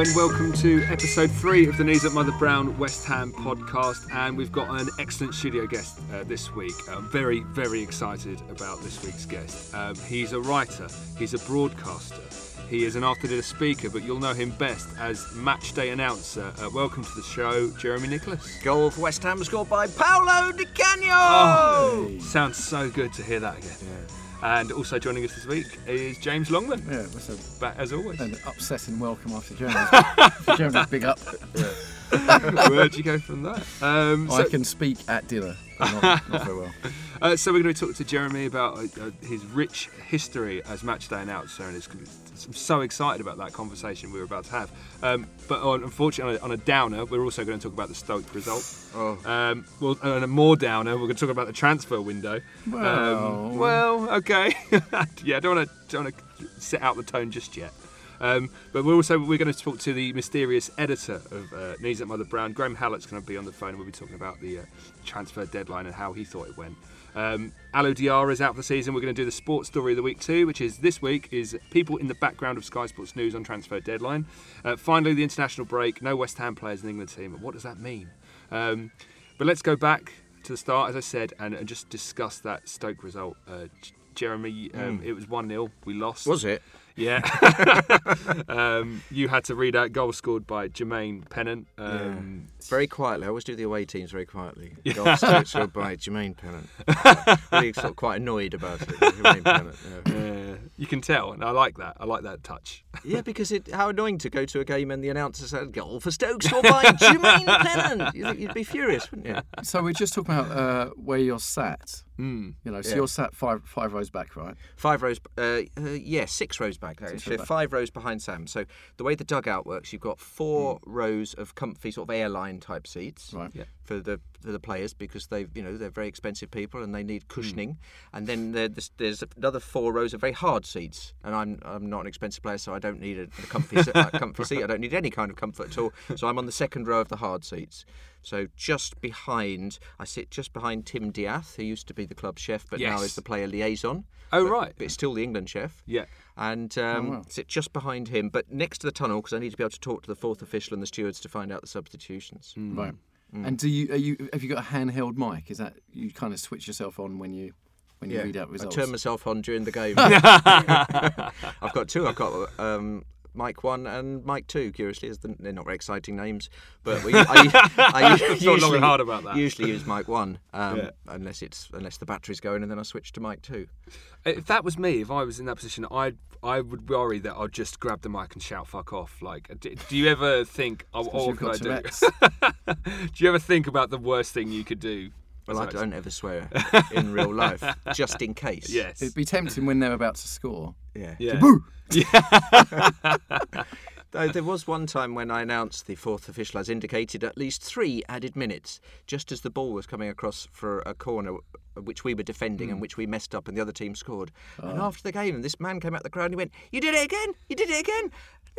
Hello and welcome to episode three of the Knees Up Mother Brown West Ham podcast. And we've got an excellent studio guest uh, this week. I'm very, very excited about this week's guest. Um, he's a writer, he's a broadcaster, he is an after dinner speaker, but you'll know him best as match day announcer. Uh, welcome to the show, Jeremy Nicholas. Goal for West Ham scored by Paolo Di Canio. Oh, sounds so good to hear that again. And also joining us this week is James Longman, Yeah, that's a, back as always. an upsetting welcome after Jeremy's. Jeremy's big up. Yeah. Where'd you go from that? Um, I so- can speak at dinner, but not, not very well. Uh, so we're going to talk to Jeremy about uh, uh, his rich history as matchday announcer, and it's, I'm so excited about that conversation we were about to have. Um, but on, unfortunately, on a, downer, we're also going to talk about the Stoke result. Oh. Um, well, on a more downer, we're going to talk about the transfer window. Well, Um, well, okay. yeah, I don't want to don't want to set out the tone just yet. Um, but we're also we're going to talk to the mysterious editor of uh, Knees Up Mother Brown. Graham Hallett's going to be on the phone. and We'll be talking about the uh, transfer deadline and how he thought it went. Um, Alou Diarra is out for the season. We're going to do the sports story of the week too, which is this week is people in the background of Sky Sports News on transfer deadline. Uh, finally, the international break. No West Ham players in the England team. What does that mean? Um, but let's go back to the start, as I said, and, and just discuss that Stoke result. Uh, Jeremy, um, it was 1 0. We lost. Was it? Yeah. um, you had to read out goal scored by Jermaine Pennant. Um, Very quietly. I always do the away teams very quietly. Goal scored by Jermaine Pennant. really sort of quite annoyed about it. Jermaine Pennant. Yeah. You can tell, and I like that. I like that touch. Yeah, because it, how annoying to go to a game and the announcer said goal for Stoke scored by Jermaine Pennant. You'd, you'd be furious, wouldn't you? so we're just talking about uh, where you're sat. Mm. You know, so Yeah. you're sat five five rows back, right? Five rows, uh, uh, yeah, six rows back. Actually, rows back. five rows behind Sam. So the way the dugout works, you've got four Hmm. rows of comfy sort of airline type seats Right. Yeah. for the for the players because they've you know they're very expensive people and they need Hmm. cushioning. And then there's, there's another four rows of very hard seats. And I'm I'm not an expensive player, so I don't need a, a comfy se- a comfy seat. I don't need any kind of comfort at all. So I'm on the second row of the hard seats. So just behind, I sit just behind Tim Diath, who used to be the club chef, but now is the player liaison. Oh, But- right. But it's still the England chef. Yeah. And um, wow. sit just behind him, but next to the tunnel because I need to be able to talk to the fourth official and the stewards to find out the substitutions. Right. Mm. And do you are you have you got a handheld mic? Is that you kind of switch yourself on when you when you Yeah, read out results? I turn myself on during the game. I've got two. I've got um, Mike One and Mike Two. Curiously, is the, they're not very exciting names, but we, I, I It's not long usually, hard about that. usually use Mike One um, Yeah. unless it's unless the battery's going, and then I switch to Mike Two. If that was me, if I was in that position, I I would worry that I'd just grab the mic and shout "fuck off." Like, do, do you ever think, oh, what could I do? do you ever think about the worst thing you could do? Well, I don't ever swear in real life, just in case. Yes. It'd be tempting when they're about to score. Yeah. yeah. Though there was one time when I announced the fourth official has indicated at least three added minutes, just as the ball was coming across for a corner which we were defending and hmm. which we messed up and the other team scored. And ah. after the game, this man came out the crowd and he went, You did it again! You did it again!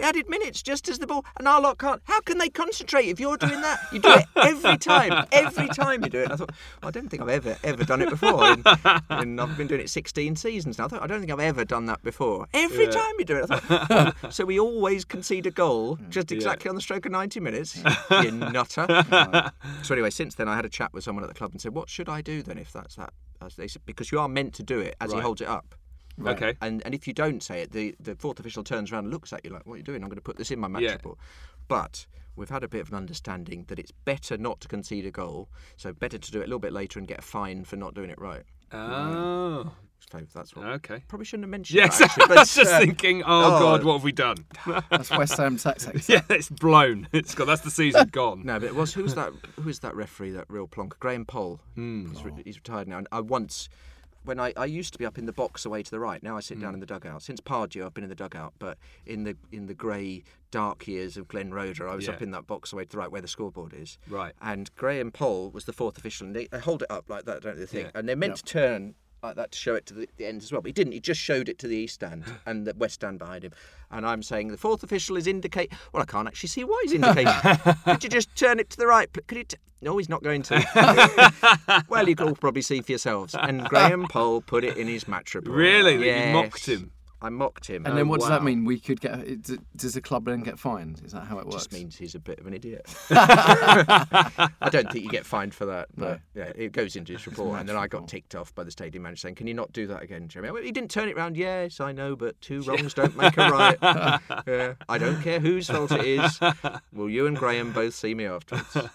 Added minutes just as the ball, and our lot can't. How can they concentrate if you're doing that? You do it every time, every time you do it. And I thought, well, I don't think I've ever, ever done it before. And, and I've been doing it 16 seasons now. I, thought, I don't think I've ever done that before. Every time you do it. I thought, "Oh, so we always concede a goal mm. just exactly on the stroke of 90 minutes. you nutter. so anyway, since then I had a chat with someone at the club and said, what should I do then if that's that? As they said, because you are meant to do it as he holds it up. Okay. And and if you don't say it, the, the fourth official turns around and looks at you like, "What are you doing? I'm going to put this in my match Yeah. report." But we've had a bit of an understanding that it's better not to concede a goal, so better to do it a little bit later and get a fine for not doing it right. Oh. So that's what. Okay. Probably shouldn't have mentioned Yes, that. Actually, I was just uh, thinking. Oh, oh. God, what have we done? That's West Ham tactics. yeah, it's blown. It's got. That's the season gone. No, but it was who's that? Who's that referee? That real plonker, Graham Poll. Hmm. He's, re- he's retired now. And I once, when I, I used to be up in the box away to the right. Now I sit Hmm. down in the dugout. Since Pardew, I've been in the dugout. But in the in the grey dark years of Glenn Roeder, I was Yeah. up in that box away to the right where the scoreboard is. Right. And Graham Poll was the fourth official, and they, they hold it up like that, don't they? Think, Yeah. and they're meant to turn like that to show it to the, the end as well. But he didn't. He just showed it to the east stand and the west stand behind him. And I'm saying the fourth official is indicate. Well, I can't actually see why he's indicating. Could you just turn it to the right? Could you? T- no, he's not going to. well, you can all probably see for yourselves. And Graham Poll put it in his match report. Really? You Yes. mocked him? I mocked him. And then what does that mean? We could get. Does the club then get fined? Is that how it works? just means he's a bit of an idiot. I don't think you get fined for that. But yeah, it goes into his report. And then I got ticked off by the stadium manager saying, Can you not do that again, Jeremy? I went, he didn't turn it round. Yes, I know, but two wrongs don't make a right. yeah, I don't care whose fault it is. Will you and Graham both see me afterwards?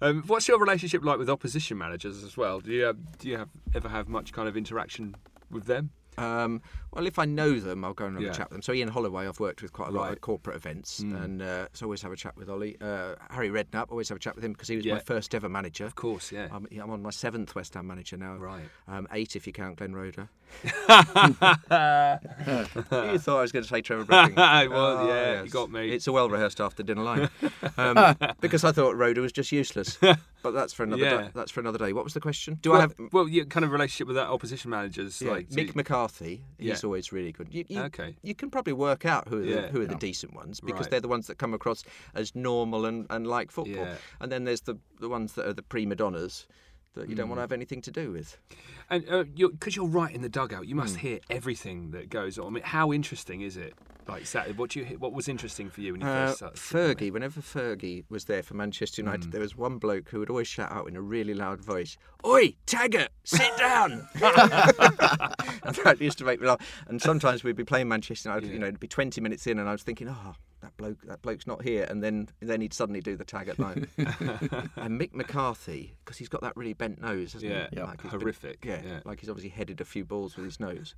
Um, what's your relationship like with opposition managers as well? Do you have, do you have ever have much kind of interaction with them? Um, well, if I know them, I'll go and have Yeah. a chat with them. So Ian Holloway, I've worked with quite a lot Right. at corporate events, Mm. and uh, so always have a chat with Ollie. Uh, Harry Redknapp, always have a chat with him because he was Yeah. my first ever manager. Of course, yeah. I'm, I'm on my seventh West Ham manager now. Right. Um, eight if you count Glenn Roeder. you thought I was going to say Trevor Brooking. Well, yeah, you got me. It's a well rehearsed after dinner line. Um, because I thought Roeder was just useless. But that's for another Yeah. day. That's for another day. What was the question? Do well, I have well, your kind of relationship with that opposition managers, yeah, like Mick do- McCarthy? He's Yeah. always really good. You, you, Okay. You can probably work out who are the, Yeah. who are the decent ones because Right. they're the ones that come across as normal and, and like football. And then there's the the ones that are the prima donnas that you don't Mm. want to have anything to do with. And uh, you're, because you're right in the dugout, you Hmm. must hear everything that goes on. I mean, how interesting is it? Like Saturday, what do you? What was interesting for you when you Uh, first started? Fergie, whenever Fergie was there for Manchester United, Mm. there was one bloke who would always shout out in a really loud voice, Oi, Taggart, sit down! and that used to make me laugh. And sometimes we'd be playing Manchester United, Yeah. you know, it'd be 20 minutes in, and I was thinking, oh, that bloke, that bloke's not here. And then, then he'd suddenly do the Taggart line. and Mick McCarthy, because he's got that really bent nose, hasn't Yeah, he? Yeah. Like he's been- horrific. yeah, yeah. like he's obviously headed a few balls with his nose.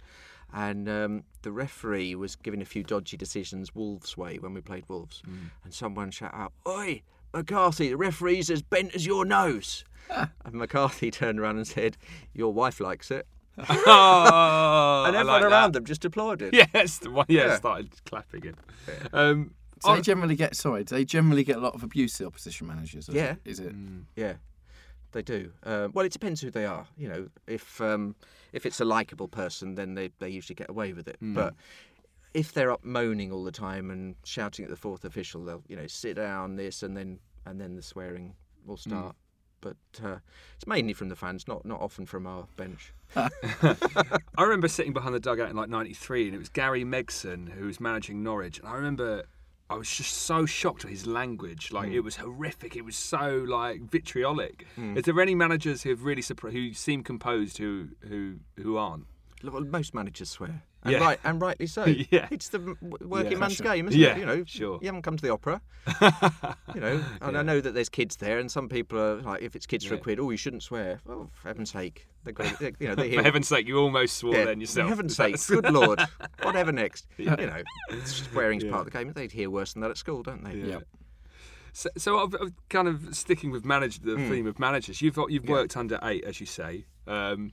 And um, the referee was giving a few dodgy decisions Wolves way when we played Wolves. Mm. And someone shouted out, Oi, McCarthy, the referee's as bent as your nose. and McCarthy turned around and said, Your wife likes it. oh, and everyone like around that. them just applauded. Yes, the one, yeah, Yeah. started clapping it. Um, Do oh, they generally get sorry? Do they generally get a lot of abuse? The opposition managers. or is Yeah. it- Is it? mm, Yeah, they do. Uh, well, it depends who they are. You know, if um, if it's a likable person, then they, they usually get away with it. Mm. But if they're up moaning all the time and shouting at the fourth official, they'll you know sit down, this, and then and then the swearing will start. But uh, it's mainly from the fans, not not often from our bench. I remember sitting behind the dugout in like '93, and it was Gary Megson who was managing Norwich, and I remember. I was just so shocked at his language. Like Hmm. it was horrific. It was so like vitriolic. Hmm. Is there any managers who have really surprised, who seem composed who who who aren't? Well, most managers swear, and Yeah. right and rightly so. Yeah. it's the working Yeah. man's game, isn't Yeah, it? You know, sure. You haven't come to the opera, you know. And Yeah. I know that there's kids there, and some people are like, if it's kids for a Yeah. quid, oh, you shouldn't swear. Oh, for heaven's sake, got, to- you know, they For heaven's sake, you almost swore yeah, then yourself. For heaven's sake, good lord, whatever next? Yeah. You know, swearing's Yeah. part of the game. They'd hear worse than that at school, don't they? Yeah. Yeah. So, so I've, I've kind of sticking with manage the Hmm. theme of managers. You've you've Yeah. worked under eight, as you say. Um,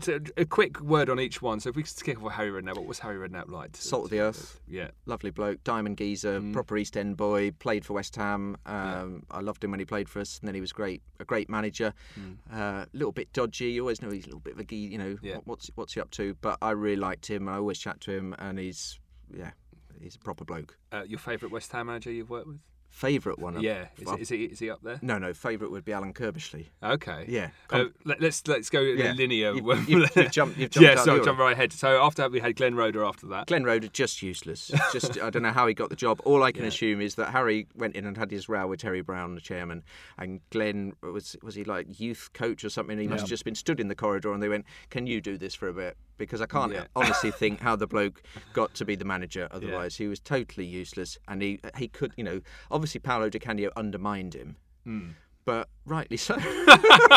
so a quick word on each one. So if we could kick off with Harry Redknapp, what was Harry Redknapp like? to- Salt of the earth. Yeah. Lovely bloke, diamond geezer, Mm. proper East End boy. Played for West Ham. Yeah. Um, I loved him when he played for us, and then he was great, a great manager. Mm. A little bit dodgy. You always know he's a little bit of a gee. You know Yeah. what- what's what's he up to. But I really liked him. I always chat to him, and he's yeah, he's a proper bloke. Uh, your favourite West Ham manager you've worked with? Favourite one? yeah. Is, well- it, is, he, is he up there? No, no. Favourite would be Alan Curbishley. Okay. Yeah. Uh, let, us let's go Yeah. linear. You've- you've- you've jumped- you've jumped yeah, so jump right ahead. So after we had Glenn Roeder after that. Glenn Roeder just useless. Just I don't know how he got the job. All I can Yeah. assume is that Harry went in and had his row with Terry Brown, the chairman, and Glenn was was he like youth coach or something? He must have just been stood in the corridor and they went, "Can you do this for a bit?" Because I can't Yeah. honestly think how the bloke got to be the manager. Otherwise, he was totally useless, and he he could you know obviously Paolo Di Canio undermined him. Hmm. But rightly so.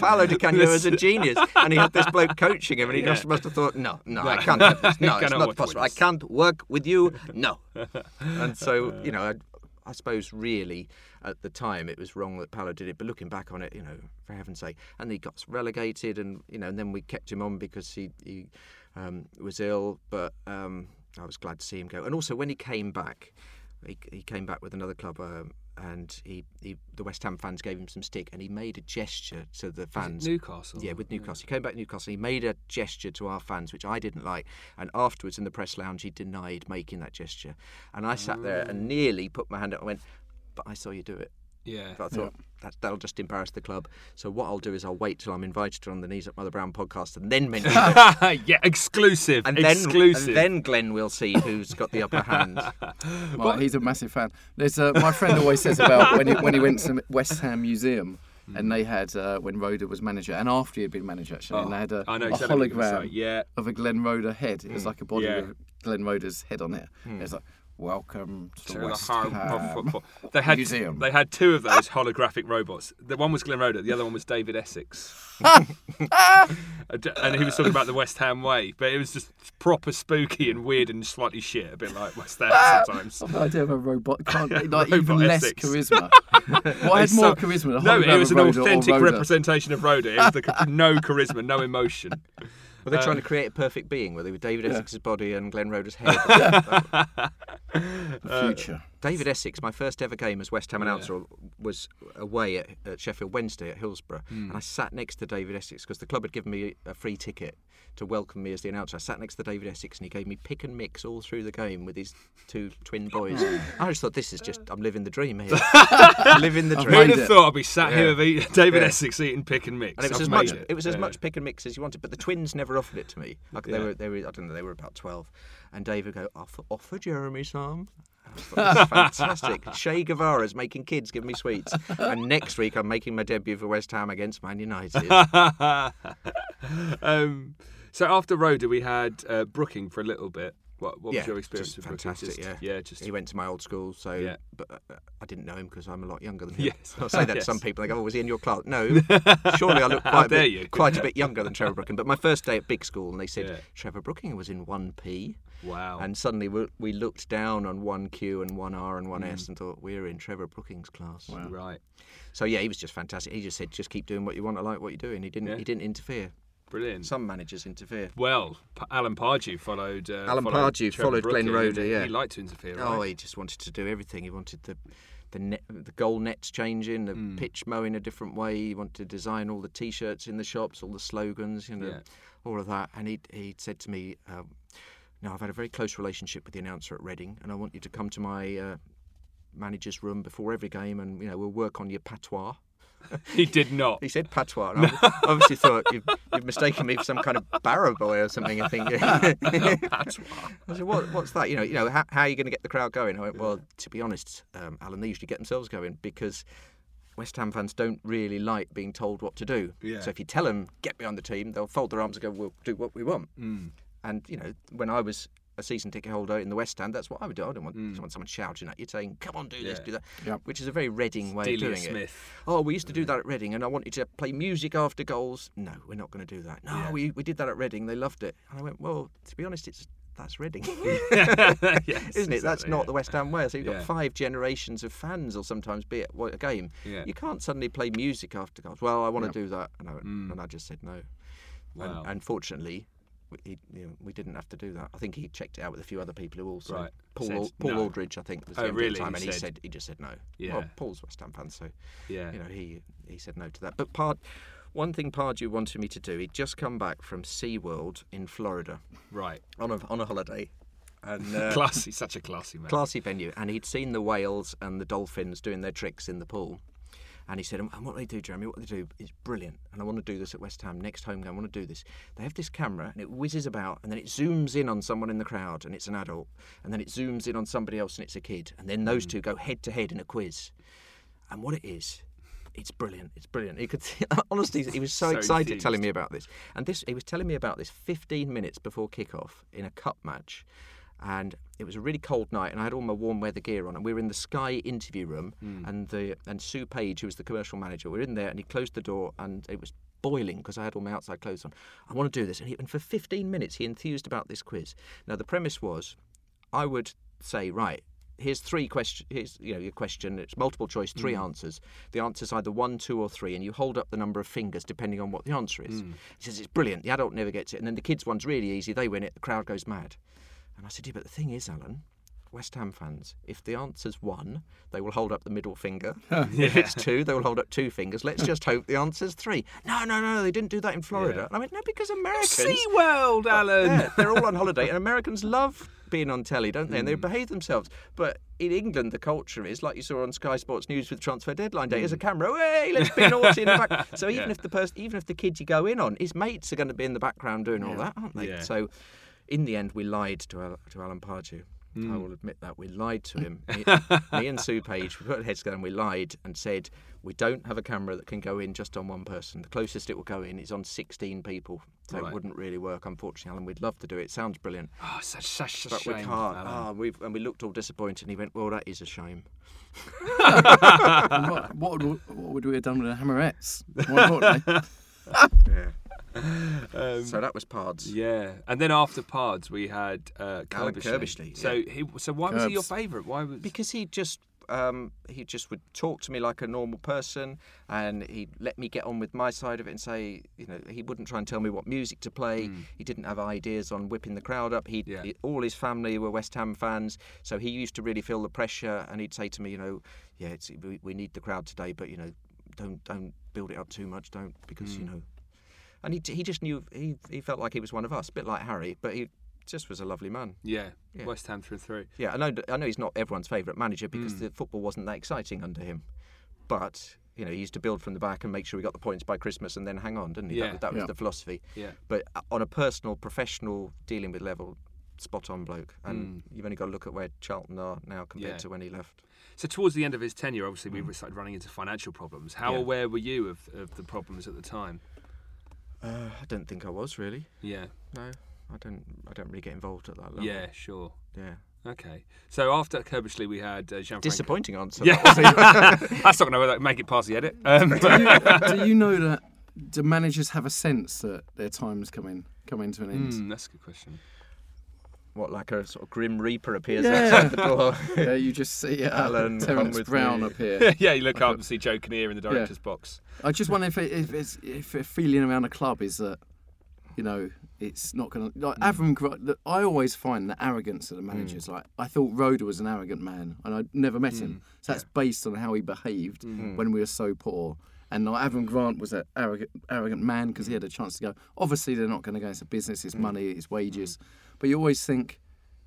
Paolo Di Canio is a genius, and he had this bloke coaching him, and he Yeah. just must have thought, "No, no, I can't have this. No, it's not possible. I can't work with you. No." And so, you know, I, suppose really at the time it was wrong that Paolo did it, but looking back on it, you know, for heaven's sake, and he got relegated, and you know, and then we kept him on because he he um, was ill, but um, I was glad to see him go. And also when he came back. He, he came back with another club, um, and he, he the West Ham fans gave him some stick, and he made a gesture to the fans. Newcastle. Yeah, with Newcastle. He came back to Newcastle. He made a gesture to our fans, which I didn't like. And afterwards, in the press lounge, he denied making that gesture. And I sat there and oh. nearly put my hand up and went, "But I saw you do it." Yeah. But I thought that that'll just embarrass the club. So what I'll do is I'll wait till I'm invited on the Knees Up Mother Brown podcast and then mention it. yeah, exclusive. And then, exclusive. and then Glenn will see who's got the upper hand. Well, he's a massive fan. There's uh, my friend always says about when he, when he went to West Ham Museum. And they had uh, when Roeder was manager, and after he had been manager actually, and they had a, I know a exactly what you're gonna hologram yeah. of a Glenn Roeder head. It was like a body yeah. with Glenn Roeder's head on it. It's like welcome to, to the Ham. of football. They had Museum. they had two of those holographic robots. The one was Glenn Roeder, the other one was David Essex. and he was talking about the West Ham way, but it was just proper spooky and weird and slightly shit, a bit like West Ham sometimes. I do have a robot. Can't like Robot even less Essex. charisma. What had more so- charisma? No, it was an authentic representation of Roeder. It was the, no charisma, no emotion. Were they trying to um, create a perfect being? Were they with David Essex's body and Glenn Roeder's head? The future. David Essex, my first ever game as West Ham announcer, was away at, at Sheffield Wednesday at Hillsborough, hmm. and I sat next to David Essex because the club had given me a free ticket to welcome me as the announcer. I sat next to David Essex, and he gave me pick and mix all through the game with his two twin boys. I just thought, this is just I'm living the dream here, living the dream. Who'd have thought I'd be sat here with eat- David Yeah. Essex eating pick and mix? And it was I've as much. It, It, was as Yeah. much pick and mix as you wanted, but the twins never offered it to me. Like they were, they were. I don't know. They were about twelve, and David would go offer, offer Jeremy some. I thought, "This is fantastic. Che Guevara's making kids give me sweets, and next week I'm making my debut for West Ham against Man United. um, so after Roeder, we had uh, Brooking for a little bit. What, what yeah, was your experience with Brooking? fantastic. Yeah, yeah, just he went to my old school, so Yeah. but uh, I didn't know him because I'm a lot younger than him. Yes. I'll say that Yes. to some people. They go, "Oh, was he in your class?" No, surely I look quite a bit, you. quite a bit younger than Trevor Brooking. But my first day at big school, and they said Yeah. Trevor Brooking was in one P. wow. And suddenly we, we looked down on one Q and one R and one Mm. S and thought we're in Trevor Brooking's class. right, So yeah, he was just fantastic. He just said, just keep doing what you want. I like what you're doing. He didn't. Yeah. He didn't interfere. brilliant. Some managers interfere. Well, P- Alan Pardew followed. Uh, Alan followed Pardew Trevor followed Glenn Brooking, Roeder, yeah. he liked to interfere. Oh, he just wanted to do everything. He wanted the the net, the goal nets changing, the Mm. pitch mowing a different way. He wanted to design all the T-shirts in the shops, all the slogans, you know, Yeah. all of that. And he he said to me, um, "Now I've had a very close relationship with the announcer at Reading, and I want you to come to my uh, manager's room before every game, and you know we'll work on your patois." he did not. He said patois. And I obviously thought you've, you've mistaken me for some kind of barrow boy or something. I think. patois. I said, what, "What's that? You know, you know, how, how are you going to get the crowd going?" I went, "Well, to be honest, um, Alan, they usually get themselves going because." West Ham fans don't really like being told what to do. Yeah. So if you tell them get behind the team, they'll fold their arms and go, "We'll do what we want." Mm. And you know, when I was a season ticket holder in the West Stand, that's what I would do. I don't want, Mm. don't someone shouting at you saying, "Come on, do this, Yeah. do that," Yep. which is a very Reading way Delia of doing it. Oh, we used to do that at Reading, and I wanted to play music after goals. No, we're not going to do that. No, Yeah. we, we did that at Reading. They loved it. And I went, well, to be honest, it's that's Reading, yes, isn't it? That's not yeah. the West Ham way. So you've got Yeah. five generations of fans, or sometimes be at a game. Yeah. You can't suddenly play music after goals. Well, I want Yep. to do that, and I, Mm. and I just said no. Wow. And, and fortunately. we- He, you know, we didn't have to do that. I think he checked it out with a few other people who also. Right. Paul, Said Al- Paul no. Aldridge, I think, was Oh, the the really? time, He and he said- said he just said no. Yeah. Well, Paul's West Ham fan, so yeah. you know, he he said no to that. But Pard, one thing Pardew wanted me to do, he'd just come back from SeaWorld in Florida Right. on a on a holiday, and uh, Classy. Such a classy man. classy venue, and he'd seen the whales and the dolphins doing their tricks in the pool. And he said, and what they do, Jeremy, what they do is brilliant. And I want to do this at West Ham next home game. I want to do this. They have this camera and it whizzes about and then it zooms in on someone in the crowd and it's an adult. And then it zooms in on somebody else and it's a kid. And then those mm. two go head to head in a quiz. And what it is, it's brilliant. It's brilliant. He could honestly, he was so, So excited enthused. telling me about this. And this, he was telling me about this 15 minutes before kickoff in a cup match. And it was a really cold night, and I had all my warm weather gear on. And we were in the Sky interview room, hmm. and the and Sue Page, who was the commercial manager, we were in there, and he closed the door, and it was boiling because I had all my outside clothes on. I want to do this, and, he, and for 15 minutes he enthused about this quiz. Now the premise was, I would say, right, here's three questions. Here's you know your question. It's multiple choice, three hmm. answers. The answer's either one, two, or three, and you hold up the number of fingers depending on what the answer is. Hmm. He says it's brilliant. The adult never gets it, and then the kids one's really easy. They win it. The crowd goes mad. And I said, yeah, but the thing is, Alan, West Ham fans, if the answer's one, they will hold up the middle finger. If it's two, they will hold up two fingers. Let's just hope the answer's three. No, no, no, they didn't do that in Florida. Yeah. And I went, no, because Americans. Sea World, Alan. Yeah, they're all on holiday, and Americans love being on telly, don't they? And Mm. they behave themselves. But in England, the culture is like you saw on Sky Sports News with transfer deadline day. There's a camera, hey, let's be naughty in the back. So even Mm. Yeah. if the person, even if the kids you go in on, his mates are going to be in the background doing all that, aren't they? Yeah. So in the end, we lied to Al- to Alan Pardew. I Mm. will admit that we lied to him. me, me and Sue Page, we put our heads together and we lied and said we don't have a camera that can go in just on one person. The closest it will go in is on 16 people, so Right. it wouldn't really work. Unfortunately, Alan, we'd love to do it. Sounds brilliant, Oh, such, such a but shame. we can't. Alan. Ah, we and we looked all disappointed. And he went, "Well, that is a shame." What, what, would, what would we have done with the Hammerettes? More importantly. Yeah. Um, so that was Pards. Yeah, and then after Pards we had uh, Alan Curbishley. Curbishley, So he, so why was he your favourite? Why was because he just um, he just would talk to me like a normal person, and he'd let me get on with my side of it and say, you know, he wouldn't try and tell me what music to play. He didn't have ideas on whipping the crowd up. He, Yeah. all his family were West Ham fans, so he used to really feel the pressure, and he'd say to me, you know, yeah, it's, we, we need the crowd today, but you know, don't don't build it up too much, don't because you know. And he, he just knew he, he felt like he was one of us, a bit like Harry, but he just was a lovely man. yeah, Yeah. West Ham through and through? Yeah, I know. I know he's not everyone's favourite manager Mm. because the football wasn't that exciting under him, but you know he used to build from the back and make sure we got the points by Christmas and then hang on, didn't he? Yeah. That, was- that was Yeah. the philosophy. Yeah. But uh, on a personal, professional dealing with level, spot on bloke. And you've only got to look at where Charlton are now compared Mm. Yeah. to when he left. So towards the end of his tenure, obviously we started running into financial problems. How Mm. Yeah. aware were you of, of the problems at the time? Uh, I don't think I was really. Yeah, No, I don't. I don't really get involved at that level. yeah, sure. Yeah. Okay. So after Curbishley, we had uh, Jean. Disappointing answer. Yeah, that's not going to make it past the edit. Um, do, you, do you know that do managers have a sense that their time's coming coming to an end? hmm, that's a good question. What like a sort of grim reaper appears Yeah. outside the door. Yeah, you just see uh, Alan, Terence Brown me. up here. yeah, you look up and see Joe Kinnear in the director's box. I just wonder if it, if it's if a feeling around a club is that you know it's not going to like hmm. Avram. Gr- I always find the arrogance of the managers. Hmm. Like I thought Roeder was an arrogant man, and I'd never met him. Hmm. So that's based on how he behaved when we were so poor. And like Avram Grant was an arrogant, arrogant man because he had a chance to go. Obviously, they're not going to go into business. It's money, it's wages. But you always think,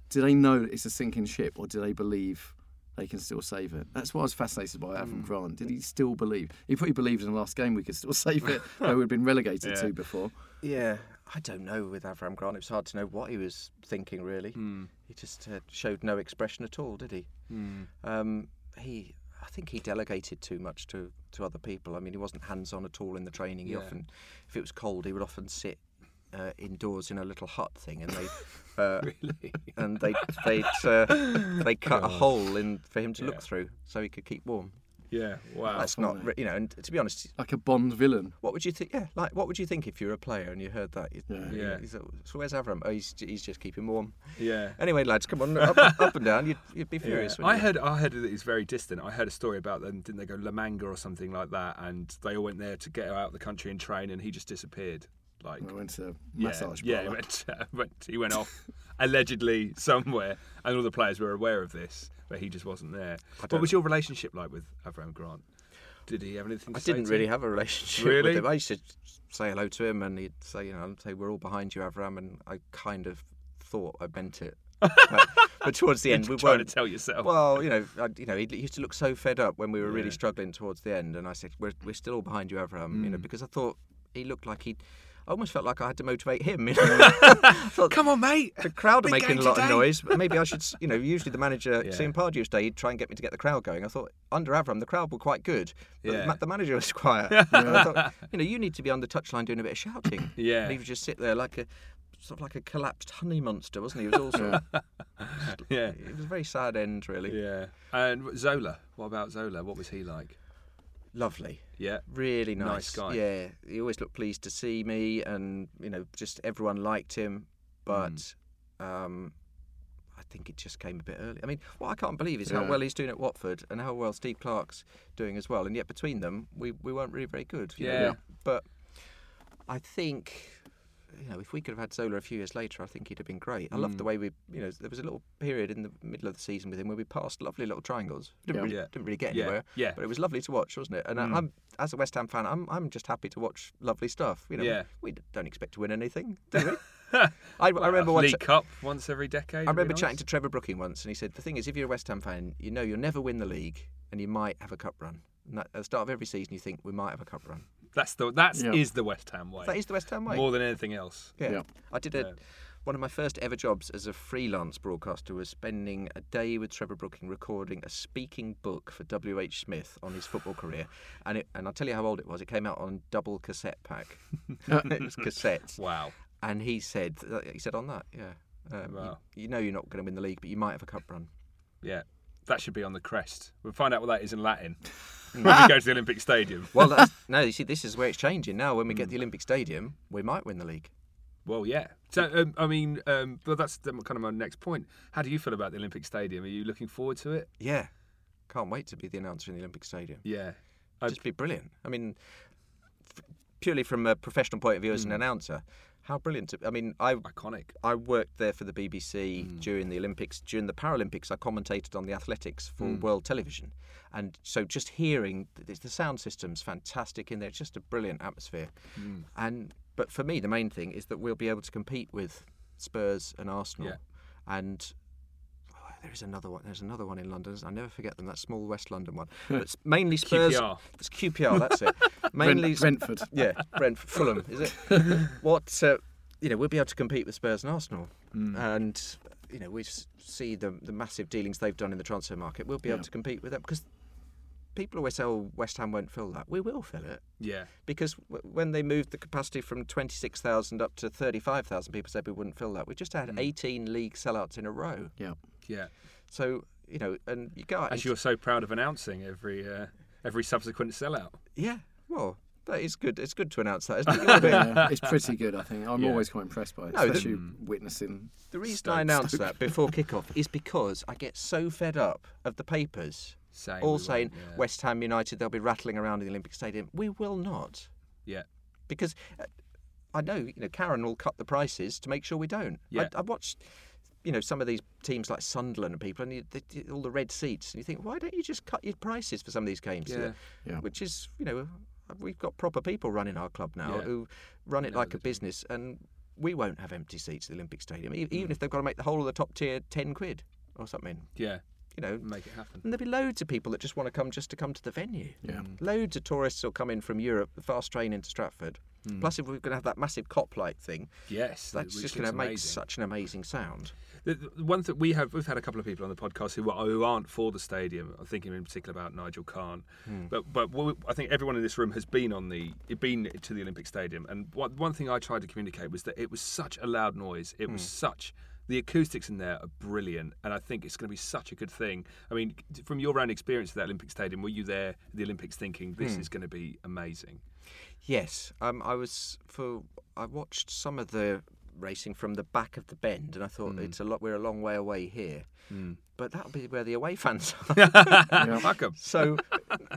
do they know that it's a sinking ship, or do they believe they can still save it? That's what I was fascinated by Avram Grant. Did he still believe? He probably believed in the last game we could still save it, though we'd been relegated Yeah. to before. Yeah, I don't know with Avram Grant. It's hard to know what he was thinking, really. Hmm. He just uh, showed no expression at all, did he? Um, he, I think he delegated too much to, to other people. I mean, he wasn't hands on at all in the training. He Yeah. often, if it was cold, he would often sit uh, indoors in a little hut thing, and they. Uh, Really? And they they uh, they cut a hole in for him to Yeah. look through so he could keep warm. Yeah. Wow. That's not, re- you know. And to be honest, Like a Bond villain. what would you think? Yeah, like what would you think if you were a player and you heard that? You- Yeah. you- Yeah. he's like, so where's Avram? Oh, he's, he's just keeping warm. yeah. Anyway, lads, come on, up, up and down. You'd, you'd be furious. Yeah. I you? heard I heard that it's very distant. I heard a story about them. Didn't they go La Manga or something like that? And they all went there to get out of the country and train, and he just disappeared. Like I went to massage yeah, he parlour. went, went, he went off allegedly somewhere, and all the players were aware of this, but he just wasn't there. What don't- was your relationship like with Avram Grant? Did he have anything? To I say didn't to really you? have a relationship Really? with him. I used to say hello to him, and he'd say, you know, I'd say we're all behind you, Avram, and I kind of thought I meant it. but, but towards the end, we trying weren't. To tell yourself. Well, you know, I, you know, he used to look so fed up when we were Yeah. really struggling towards the end, and I said, "We're, we're still all behind you, Avram," you know, Mm. because I thought he looked like he. I almost felt like I had to motivate him. You know? Mm. I thought, Come on, mate. the crowd are Big making a lot today. of noise. but Maybe I should, you know, usually the manager, Yeah. seeing Pardew's day, he'd try and get me to get the crowd going. I thought, under Avram, the crowd were quite good. But the Yeah. ma- the manager was quiet. And I thought, you know, you need to be on the touchline doing a bit of shouting. Yeah. And he would just sit there like a, sort of like a collapsed honey monster, wasn't he? He was also, Yeah. it was a very sad end, really. Yeah. And Zola. What about Zola? What was he like? Lovely. Yeah. Really Nice nice. guy. Yeah, he always looked pleased to see me, and you know, just everyone liked him. But Mm. um, I think it just came a bit early. I mean, what I can't believe is how well he's doing at Watford and how well Steve Clarke's doing as well. And yet between them, we, we weren't really very good. you know. Yeah. But I think you know, if we could have had Zola a few years later, I think he'd have been great. I loved the mm. way we, you know, there was a little period in the middle of the season with him where we passed lovely little triangles. Didn't, Yeah. really, Yeah. didn't really get anywhere. Yeah. But it was lovely to watch, wasn't it? And I- mm. I'm, as a West Ham fan, I'm, I'm just happy to watch lovely stuff. You know, Yeah. we, we don't expect to win anything, do we? I, I remember once. League Cup once every decade. I remember chatting to Trevor Brooking once, and he said, "The thing is, if you're a West Ham fan, you know you'll never win the league, and you might have a cup run. And that, at the start of every season, you think we might have a cup run. That's the that's Yeah. is the West Ham way. That is the West Ham way. more than anything else. yeah. Yeah. I did a. Yeah. One of my first ever jobs as a freelance broadcaster was spending a day with Trevor Brooking recording a speaking book for W.H. Smith on his football career. And it, and I'll tell you how old it was. It came out on double cassette pack. it was cassettes. Wow. And he said, he said on that, yeah. Um, you- Wow. you, know you're not going to win the league, but you might have a cup run. Yeah. That should be on the crest. We'll find out what that is in Latin when we go to the Olympic Stadium. Well, that's, no, you see, this is where it's changing now. When we Hmm. get the Olympic Stadium, we might win the league. Well, yeah. So, um, I mean, um, well, that's kind of my next point. How do you feel about the Olympic Stadium? Are you looking forward to it? Yeah, can't wait to be the announcer in the Olympic Stadium. Yeah. I- Just be brilliant. I mean, f- purely from a professional point of view as Hmm. an announcer, how brilliant! I mean, I Iconic. I worked there for the BBC Hmm. during the Olympics. During the Paralympics, I commentated on the athletics for Hmm. World Television, and so just hearing the, the sound system's fantastic in there. It's just a brilliant atmosphere. Hmm. And but for me, the main thing is that we'll be able to compete with Spurs and Arsenal, Yeah. and. There is another one. There's another one in London. I never forget them. That small West London one. It's mainly Spurs. QPR. It's QPR. That's it. Mainly Brentford. yeah, Brentford, Fulham, is it? what uh, you know, we'll be able to compete with Spurs and Arsenal, and you know, we see the the massive dealings they've done in the transfer market. We'll be able to compete with them because people always say, "Oh, West Ham won't fill that." We will fill it Yeah. because w- when they moved the capacity from twenty six thousand up to thirty five thousand, people said we wouldn't fill that. We just had eighteen league sellouts in a row. Yeah. Yeah. So you know, and you go out. As and- you're so proud of announcing every uh, every subsequent sellout. yeah, well, that is good. It's good to announce that, isn't it? You wanna be- Yeah, it's pretty good, I think. I'm Yeah. always quite impressed by it, No, the- especially witnessing. The reason Stoke- I announce Stoke. that before kickoff is because I get so fed up of the papers Saying all we saying won't, yeah. West Ham United they'll be rattling around in the Olympic Stadium. We will not Yeah. because uh, I know you know Karren will cut the prices to make sure we don't. Yeah. I, I watched you know some of these teams like Sunderland and people and you, they, all the red seats and you think why don't you just cut your prices for some of these games? Yeah. Yeah. Which is you know we've got proper people running our club now Yeah. who run it like a business and we won't have empty seats at the Olympic Stadium e- Mm. even if they've got to make the whole of the top tier 10 quid or something. Yeah. You know, Make it happen. and there'll be loads of people that just want to come just to come to the venue. Yeah. Loads of tourists will come in from Europe, the fast train into Stratford. Hmm. Plus, if we're going to have that massive cop light thing, Yes. that's just going to make such an amazing sound. The, the one that we have, we've had a couple of people on the podcast who, are, who aren't for the stadium. I'm thinking in particular about Nigel Kahn, but but we- I think everyone in this room has been on the been to the Olympic Stadium. And one one thing I tried to communicate was that it was such a loud noise. It was such the acoustics in there are brilliant, and I think it's going to be such a good thing. I mean, from your own experience at that Olympic Stadium, were you there at the Olympics thinking this hmm. is going to be amazing? Yes, um, I was for. I watched some of the racing from the back of the bend, and I thought hmm. it's a lot. We're a long way away here, hmm. but that'll be where the away fans are. Fuck 'em. so,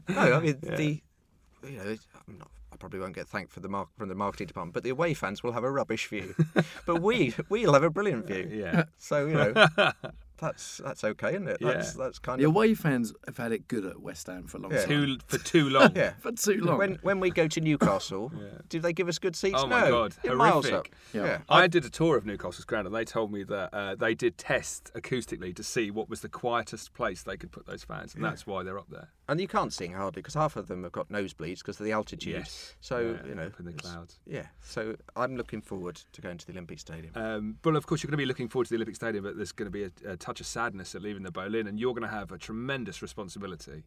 no, I mean the. You know, I'm not, probably won't get thanked for the mark from the marketing department, but the away fans will have a rubbish view, but we we'll have a brilliant view. Yeah. So you know, that's that's okay, isn't it? That's Yeah. that's kind The of away fans have had it good at West Ham for a long Yeah. time. Too for too long. yeah. For too long. When when we go to Newcastle, Yeah. do they give us good seats? Oh my no, God, You're miles up. horrific. Yeah. Yeah. I did a tour of Newcastle's ground, and they told me that uh, they did test acoustically to see what was the quietest place they could put those fans, and that's why they're up there. And you can't sing hardly because half of them have got nosebleeds because of the altitude. Yes. So Yeah, you know, up in the clouds. Yeah. So I'm looking forward to going to the Olympic Stadium. Um, but of course, you're going to be looking forward to the Olympic Stadium, but there's going to be a, a touch of sadness at leaving the Boleyn, and you're going to have a tremendous responsibility,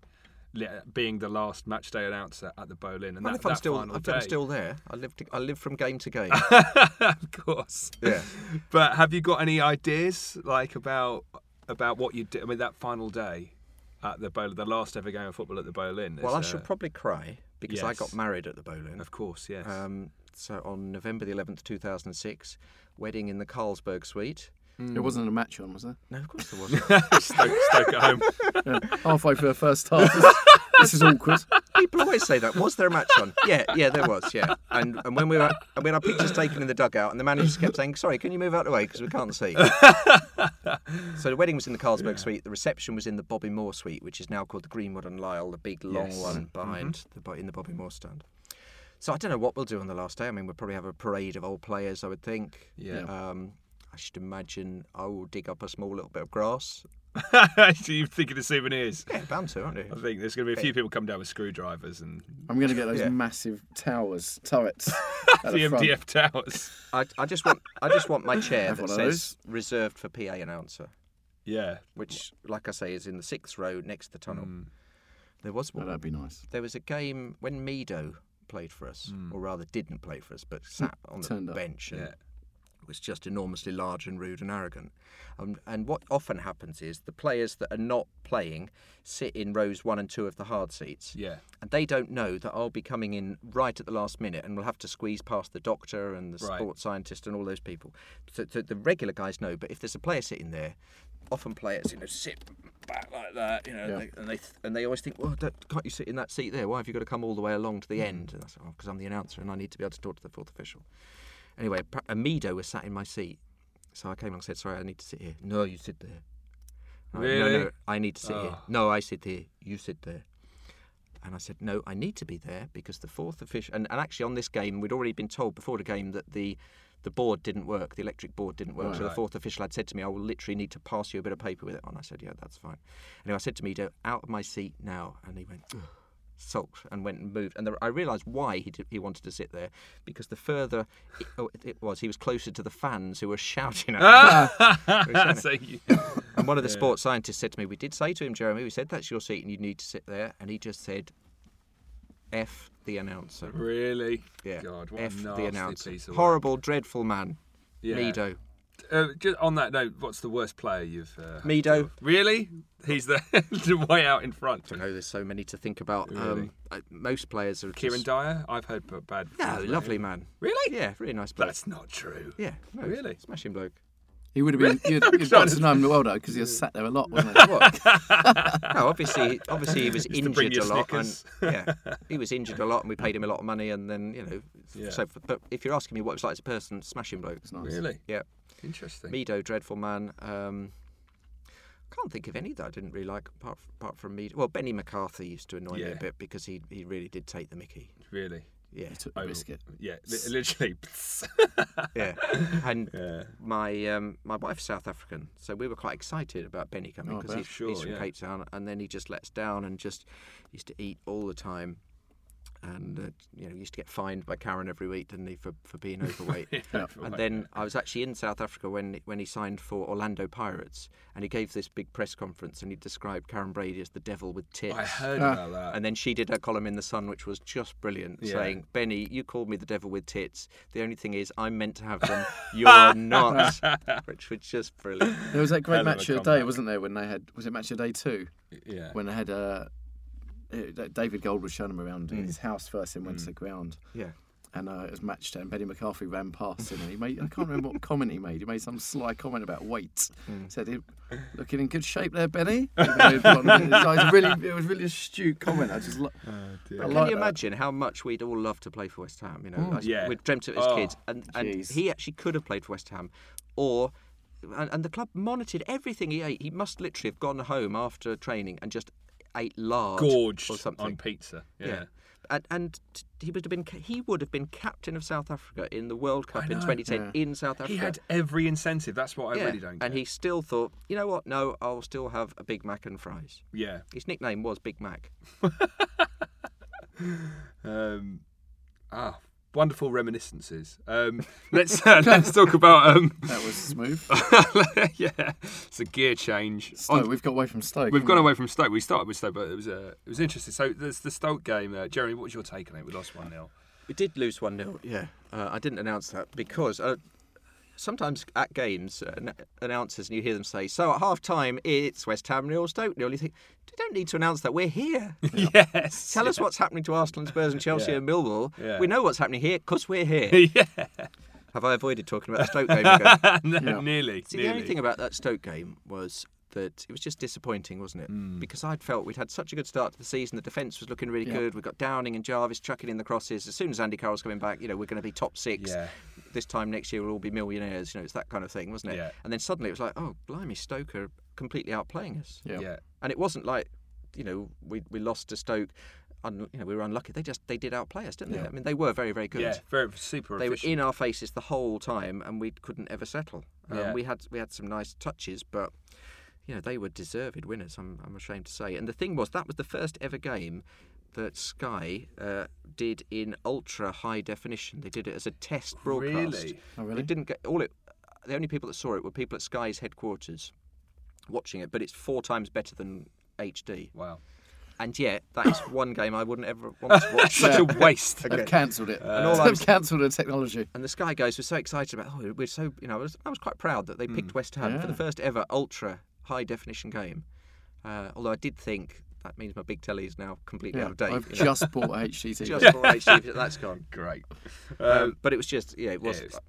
being the last match day announcer at the Boleyn. And well, that, if I'm still, if I'm still there, I live. To, I live from game to game. of course. Yeah. But have you got any ideas like about about what you do? I mean, that final day at the Boleyn, the last ever game of football at the Boleyn. well, I uh, probably cry because I got married at the Boleyn. Of course, yes. Um, so on November the 11th, 2006, wedding in the Carlsberg suite. There wasn't a match on, was there? No, of course there wasn't. Stoke, Stoke at home. Halfway through the first half. this is awkward. People always say that. Was there a match on? Yeah, yeah, there was. Yeah, and and when we were and we had our pictures taken in the dugout, and the manager kept saying, "Sorry, can you move out of the way because we can't see." so the wedding was in the Carlsberg suite. The reception was in the Bobby Moore suite, which is now called the Greenwood and Lyall, the big long Yes. one behind the in the Bobby Moore stand. So I don't know what we'll do on the last day. I mean, we'll probably have a parade of old players. I would think. Yeah. Um, I should imagine I will dig up a small little bit of grass. so you're thinking of souvenirs? Yeah, bound to, aren't you? I think there's going to be a few people come down with screwdrivers and I'm going to get those Yeah. massive towers, turrets. at the the front. MDF towers. I, I just want I just want my chair Have that one of says reserved for PA announcer. Yeah. which, like I say, is in the sixth row next to the tunnel. Mm. There was Oh, one. that'd be nice. There was a game when Mido played for us, or rather didn't play for us, but sat on the Turned up. bench and Yeah. Was just enormously large and rude and arrogant. Um, and what often happens is the players that are not playing sit in rows one and two of the hard seats. Yeah. And they don't know that I'll be coming in right at the last minute and we'll have to squeeze past the doctor and the Right. sports scientist and all those people. So, so the regular guys know, but if there's a player sitting there, often players, you know, sit back like that, you know, Yeah. and, they, and they and they always think, well, don't, can't you sit in that seat there? Why have you got to come all the way along to the end? And I said, oh, because I'm the announcer and I need to be able to talk to the fourth official. Anyway, Amido was sat in my seat, so I came along and said, sorry, I need to sit here. No, you sit there. Went, No, no, I need to sit here. Oh. No, I sit here. You sit there. And I said, no, I need to be there because the fourth official. And, and actually, on this game, we'd already been told before the game that the the board didn't work, the electric board didn't work. so the Right. fourth official had said to me, I will literally need to pass you a bit of paper with it on. I said, yeah, that's fine. Anyway, I said to Mido, out of my seat now. And he went, "Ugh," sulked and went and moved. And there, I realised why he, did, he wanted to sit there because the further it, oh, it was, he was closer to the fans who were shouting at him. Ah! so you, And one of the sports scientists said to me, "We did say to him, Jeremy, we said that's your seat and you need to sit there." And he just said, "F the announcer." really? Yeah, God, what F the announcer. piece of work. Horrible, dreadful man. Yeah. Mido. Uh, just on that note, what's the worst player you've? Uh, Mido. Really? He's the, the way out in front. I know there's so many to think about. Really? Um, most players are Kieran just, Dyer. I've heard b- bad. No, lovely him. man. Really? Yeah, really nice bloke. That's not true. Yeah, no, Really? smashing bloke. He would have been. You'd, I'm you'd trying got to- to know him well though, because he was sat there a lot, wasn't he? No, obviously, obviously he was Used injured a you lot, and yeah, he was injured a lot, and we paid him a lot of money, and then you know, Yeah. so. But if you're asking me what he was like as a person, smashing bloke. Nice. Really? Yeah. Interesting. Mido, dreadful man. Um, can't think of any that I didn't really like apart, apart from Mido. Well, Benny McCarthy used to annoy me a bit because he he really did take the Mickey. Really? Yeah, He took the Oh, biscuit. Yeah. Literally. yeah. And yeah. my um, my wife's South African, so we were quite excited about Benny coming Oh, because bet. he's, Sure, he's from yeah. Cape Town, and then he just lets down and just used to eat all the time. And uh, you know, used to get fined by Karren every week, didn't he, for, for being overweight? Yeah. And then I was actually in South Africa when when he signed for Orlando Pirates, and he gave this big press conference, and he described Karren Brady as the devil with tits. I heard Ah. about that. And then she did her column in the Sun, which was just brilliant, Yeah. saying, "Benny, you called me the devil with tits. The only thing is, I'm meant to have them. You're not," which was just brilliant. There was that great Hell match of the day, comeback. wasn't there? When they had was it match of the day two? yeah. When they had uh, uh, David Gold was showing him around Mm. in his house first, and went to the ground. Yeah. And uh, it was match day, and Benny McCarthy ran past him, and he made I can't remember what comment he made. He made some sly comment about weight. Mm. Said, "You "Looking in good shape there, Benny." Even though he'd gone- it was really, it was really astute comment. I just, lo- Oh, dear. I Can like you that. imagine how much we'd all love to play for West Ham? You know, Mm. I- Yeah. we'd dreamt of it as Oh, kids, and, and he actually could have played for West Ham, or and, and the club monitored everything he ate. He must literally have gone home after training and just ate lard or something. on pizza. Yeah. Yeah. And, and he would have been he would have been captain of South Africa in the World Cup in know. 2010 in South Africa. He had every incentive. That's what I yeah. really don't get. and he still thought, you know what? No, I'll still have a Big Mac and fries. Yeah. His nickname was Big Mac. Um, ah, wonderful reminiscences. Um, let's uh, let's talk about um, that was smooth. yeah, it's a gear change. Stoke, On- we've got away from Stoke. We've gone we? away from Stoke. We started with Stoke, but it was uh, it was interesting. So there's the Stoke game. Uh, Jeremy, what was your take on it? We lost one 0 We did lose 1 0, yeah. Uh, I didn't announce that because uh, sometimes at games, uh, announcers, and you hear them say, So at half time, it's West Ham nil, Stoke nil. You think, you don't need to announce that. We're here. yes. Tell us what's happening to Arsenal and Spurs and Chelsea Yeah. and Millwall. Yeah. We know what's happening here because we're here. yeah. Have I avoided talking about the Stoke game again? No, Yeah. Nearly. See, nearly. the only thing about that Stoke game was that it was just disappointing, wasn't it? Because I'd felt we'd had such a good start to the season. The defence was looking really Yeah. good. We got Downing and Jarvis chucking in the crosses. As soon as Andy Carroll's coming back, you know, we're going to be top six. Yeah. This time next year, we'll all be millionaires. You know, it's that kind of thing, wasn't it? Yeah. And then suddenly it was like, oh, blimey, Stoke are completely outplaying us. Yeah. Yeah. And it wasn't like, you know, we we lost to Stoke. Un, you know, we were unlucky. They just they did outplay us, didn't they? I mean, they were very very good. Yeah. Very super They were in our faces the whole time, and we couldn't ever settle. Um, Yeah. We had we had some nice touches, but you know they were deserved winners. I'm I'm ashamed to say. And the thing was, that was the first ever game that Sky uh, did in ultra high definition. They did it as a test broadcast. Really? Oh, really? It didn't get all it. The only people that saw it were people at Sky's headquarters, watching it. But it's four times better than HD. Wow. And yet, that is one game I wouldn't ever want to watch. Such a waste. They've cancelled it. And all I They've was- cancelled the technology. And the Sky guys were so excited about. Oh, we're so you know. I was, I was quite proud that they picked West Ham for the first ever ultra high definition game. Uh, although I did think that means my big telly is now completely Yeah, out of date. I've you know. just bought a HDTV. just for HD, but that's gone. Great. Um, Um, but it was just yeah, it was. yeah, it's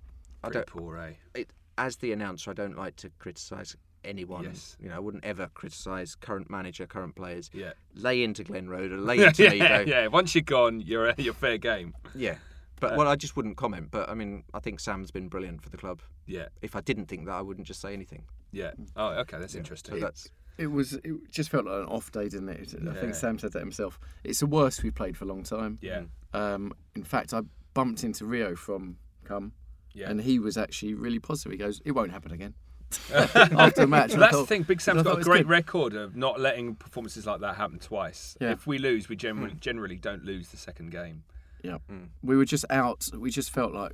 I don't. poor, eh? It, as the announcer, I don't like to criticise anyone. Yes. You know, I wouldn't ever criticise current manager, current players. Yeah. Lay into Glenn Roeder lay into Nido. yeah, yeah. Once you're gone, you're you're fair game. Yeah. But well, I just wouldn't comment. But I mean, I think Sam's been brilliant for the club. Yeah. If I didn't think that, I wouldn't just say anything. Yeah. Oh, okay. That's interesting. So that's It was. It just felt like an off day, didn't it? I Yeah. think Sam said that himself. It's the worst we've played for a long time. yeah. Mm. Um, in fact, I bumped into Rio from Come, Yeah. and he was actually really positive. He goes, "It won't happen again." After the match, So and I that's the thing. Big Sam's got a great good. record of not letting performances like that happen twice. Yeah. If we lose, we generally mm. generally don't lose the second game. Yeah, mm. we were just out. We just felt like,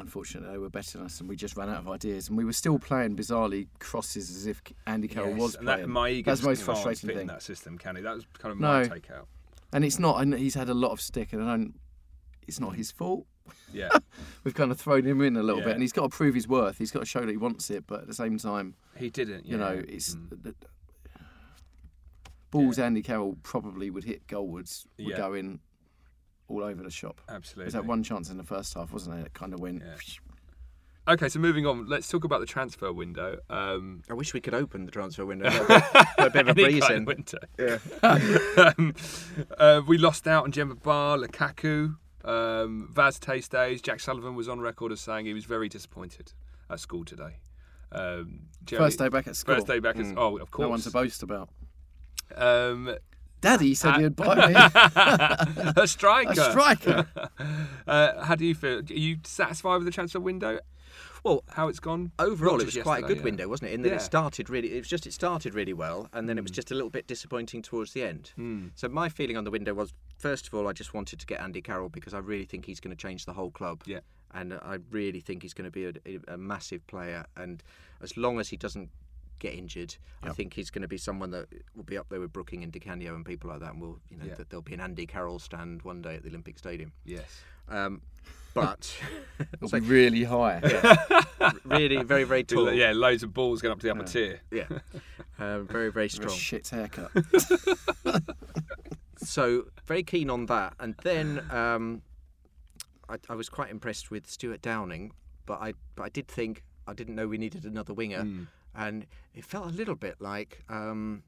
unfortunately, they were better than us, and we just ran out of ideas. And we were still playing bizarrely crosses as if Andy Carroll Yes, was and playing. that Maiga That's the most frustrating fit in that system, can he? That was kind of my No. takeout. And it's not. And he's had a lot of stick, and I don't. It's not his fault. Yeah. We've kind of thrown him in a little Yeah. bit, and he's got to prove his worth. He's got to show that he wants it, but at the same time, he didn't. you know, it's Mm. the, balls. Andy Carroll probably would hit goalwards. Would Yeah. go in all over the shop. absolutely. There's that one chance in the first half, wasn't it? It kind of went. Yeah. Okay, so moving on, let's talk about the transfer window. Um, I wish we could open the transfer window. Let a bit, let a bit of a any breeze kind in. of winter. Yeah. um, uh, we lost out on Demba Ba, Lukaku, um, Vaz Tê. Jack Sullivan was on record as saying he was very disappointed at school today. Um, Jerry- First day back at school. First day back at oh, of course. No one to boast about. um, Daddy said he'd buy me a striker. a striker. Uh, how do you feel? Are you satisfied with the transfer window? Well, How it's gone? overall, it was quite a good yeah. window, wasn't it? In that Yeah. it started really, it was just it started really well, and then it Hmm. was just a little bit disappointing towards the end. So my feeling on the window was, first of all, I just wanted to get Andy Carroll because I really think he's going to change the whole club. Yeah. and I really think he's going to be a, a massive player. And as long as he doesn't get injured, I think he's going to be someone that will be up there with Brooking and Di Canio and people like that. And we'll, you know Yeah. that there'll be an Andy Carroll stand one day at the Olympic Stadium. Yes. Um, but It'll be really high. really, very, very tall. Yeah, loads of balls going up to the upper tier. Yeah. Um, very, very A strong. shit haircut. So very keen on that. And then um, I, I was quite impressed with Stewart Downing, but I but I did think I didn't know we needed another winger, and it felt a little bit like. Um,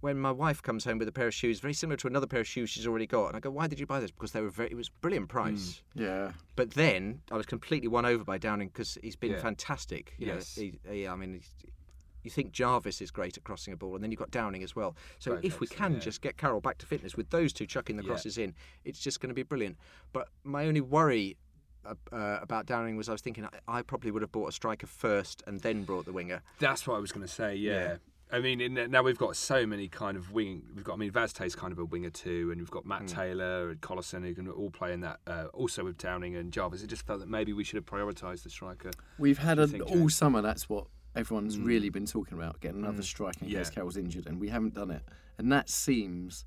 when my wife comes home with a pair of shoes, very similar to another pair of shoes she's already got, and I go, "Why did you buy this?" Because they were very, it was brilliant price. yeah. But then I was completely won over by Downing because he's been Yeah. fantastic. You Yes. know, he, he, I mean, he's, you think Jarvis is great at crossing a ball, and then you've got Downing as well. So Both if we can yeah. just get Carroll back to fitness with those two chucking the Yeah. crosses in, it's just going to be brilliant. But my only worry. Uh, about Downing was I was thinking I, I probably would have bought a striker first and then brought the winger. That's what I was going to say. Yeah. Yeah. I mean, in, now we've got so many kind of wing. We've got. I mean, Vaz Tê's kind of a winger too, and we've got Matt Taylor and Collison who can all play in that. Uh, also with Downing and Jarvis, it just felt that maybe we should have prioritised the striker. We've had a, think, all James? summer. That's what everyone's really been talking about: getting another striker in case Carroll's injured, and we haven't done it. And that seems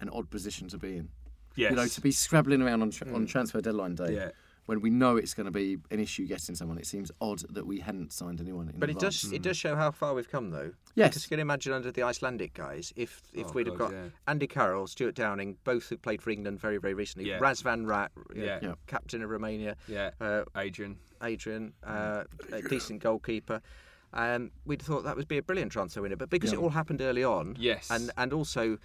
an odd position to be in. Yes. You know, to be scrabbling around on tra- on transfer deadline day Yeah. When we know it's going to be an issue getting someone. It seems odd that we hadn't signed anyone. In But it advance. does it does show how far we've come though. Yes. Because you can imagine under the Icelandic guys, if if Oh, we'd have got yeah. Andy Carroll, Stewart Downing, both who played for England very very recently, Yeah. Razvan Rat, Yeah. Yeah. captain of Romania, Yeah. uh, Adrian. Adrian, uh, a decent goalkeeper. Um, we'd thought that would be a brilliant transfer window, but because Yeah. it all happened early on, Yes. and and also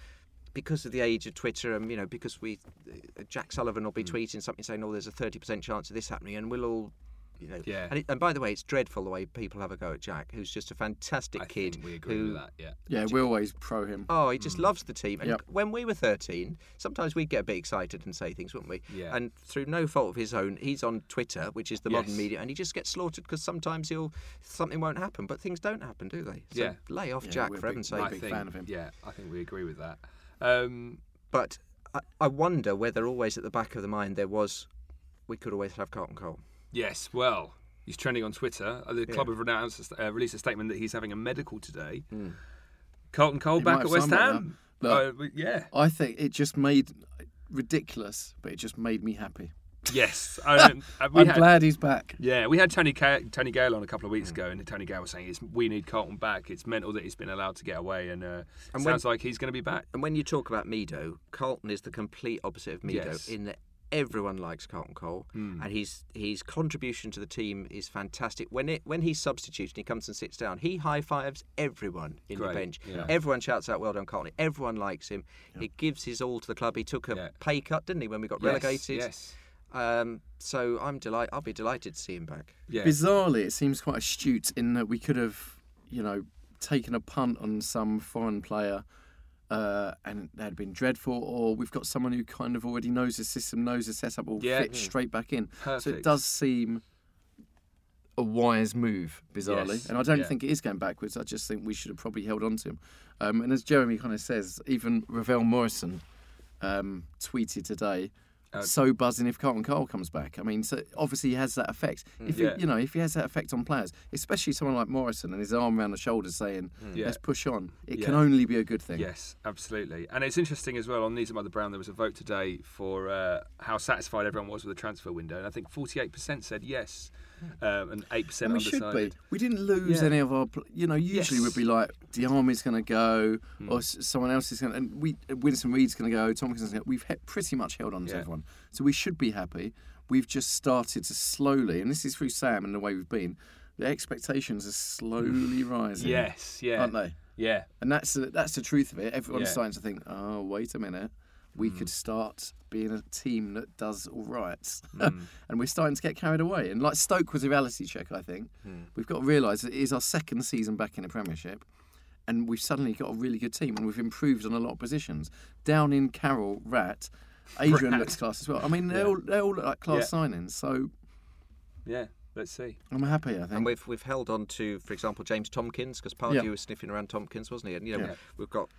because of the age of Twitter, and you know, because we, uh, Jack Sullivan will be Hmm. tweeting something saying, "Oh, there's a thirty percent chance of this happening," and we'll all. You know, Yeah. and, it, and by the way, it's dreadful the way people have a go at Jack, who's just a fantastic I kid. think we agree who, with that. Yeah. Yeah, we're always pro him. Oh, he just loves the team. And Yep. when we were 13, sometimes we'd get a bit excited and say things, wouldn't we? Yeah. And through no fault of his own, he's on Twitter, which is the modern media, and he just gets slaughtered because sometimes he'll something won't happen, but things don't happen, do they? So Yeah. lay off Yeah, Jack we're for big- heaven's we're sake. I big think, fan of him. Yeah, I think we agree with that. Um, But I, I wonder whether always at the back of the mind there was we could always have Carlton Cole. yes, well, he's trending on Twitter. Uh, The club have announced, uh, released a statement that he's having a medical today. Carlton Cole He back at West Ham. now. Uh, yeah. I think it just made ridiculous, but it just made me happy. Yes. I don't- uh, we I'm had- glad he's back. Yeah, we had Tony Ga- Tony Gale on a couple of weeks ago, and Tony Gale was saying it's, we need Carlton back. It's mental that he's been allowed to get away, and uh, And sounds when- like he's going to be back. And when you talk about Meadow, Carlton is the complete opposite of Meadow Yes. in that everyone likes Carlton Cole, Hmm. and his his contribution to the team is fantastic. When it when he's substituted, he comes and sits down. He high fives everyone in Great, the bench. yeah. Everyone shouts out, "Well done, Carlton!" Everyone likes him. He gives his all to the club. He took a Yeah. pay cut, didn't he, when we got Yes, relegated? Yes. Um, so I'm delight. I'll be delighted to see him back. Yeah. Bizarrely, it seems quite astute in that we could have, you know, taken a punt on some foreign player uh, and that had been dreadful, or we've got someone who kind of already knows the system, knows the setup, will Yeah. fit straight back in. So it does seem a wise move, bizarrely. Yes, And I don't yeah. think it is going backwards. I just think we should have probably held on to him. Um, and as Jeremy kind of says, even Ravel Morrison um, tweeted today. Uh, so buzzing if Carlton Cole comes back. I mean, so obviously he has that effect. If he- you know, if he has that effect on players, especially someone like Morrison and his arm around the shoulders saying, Yeah. "Let's push on," it can only be a good thing. Yes, absolutely. And it's interesting as well on Knees Up Mother Brown. There was a vote today for uh, how satisfied everyone was with the transfer window, and I think 48% said yes, um, and 8% And we should undecided. be. We didn't lose Yeah. any of our. You know, usually Yes. we'd be like, Diamé's going to go, Hmm. or someone else is going to. And we, Winston Reid's going to go, Tompkinson's going to We've he- pretty much held on to Yeah. everyone. So we should be happy. We've just started to slowly, and this is through Sam and the way we've been, the expectations are slowly rising. Yes, yeah, Aren't they? yeah, And that's the, that's the truth of it. Everyone's Yeah. starting to think, oh, wait a minute. We Hmm. could start being a team that does all right. Hmm. and we're starting to get carried away. And like Stoke was a reality check, I think. Hmm. We've got to realise it is our second season back in the Premiership. And we've suddenly got a really good team and we've improved on a lot of positions. Downing Carroll, Rat, Adrian Rat. looks class as well. I mean, they, Yeah. all, they all look like class Yeah. signings. So yeah. Let's see. I'm happy, I think. And we've we've held on to, for example, James Tomkins because Pardew Yeah. was sniffing around Tomkins, wasn't he? And you know, Yeah. we've got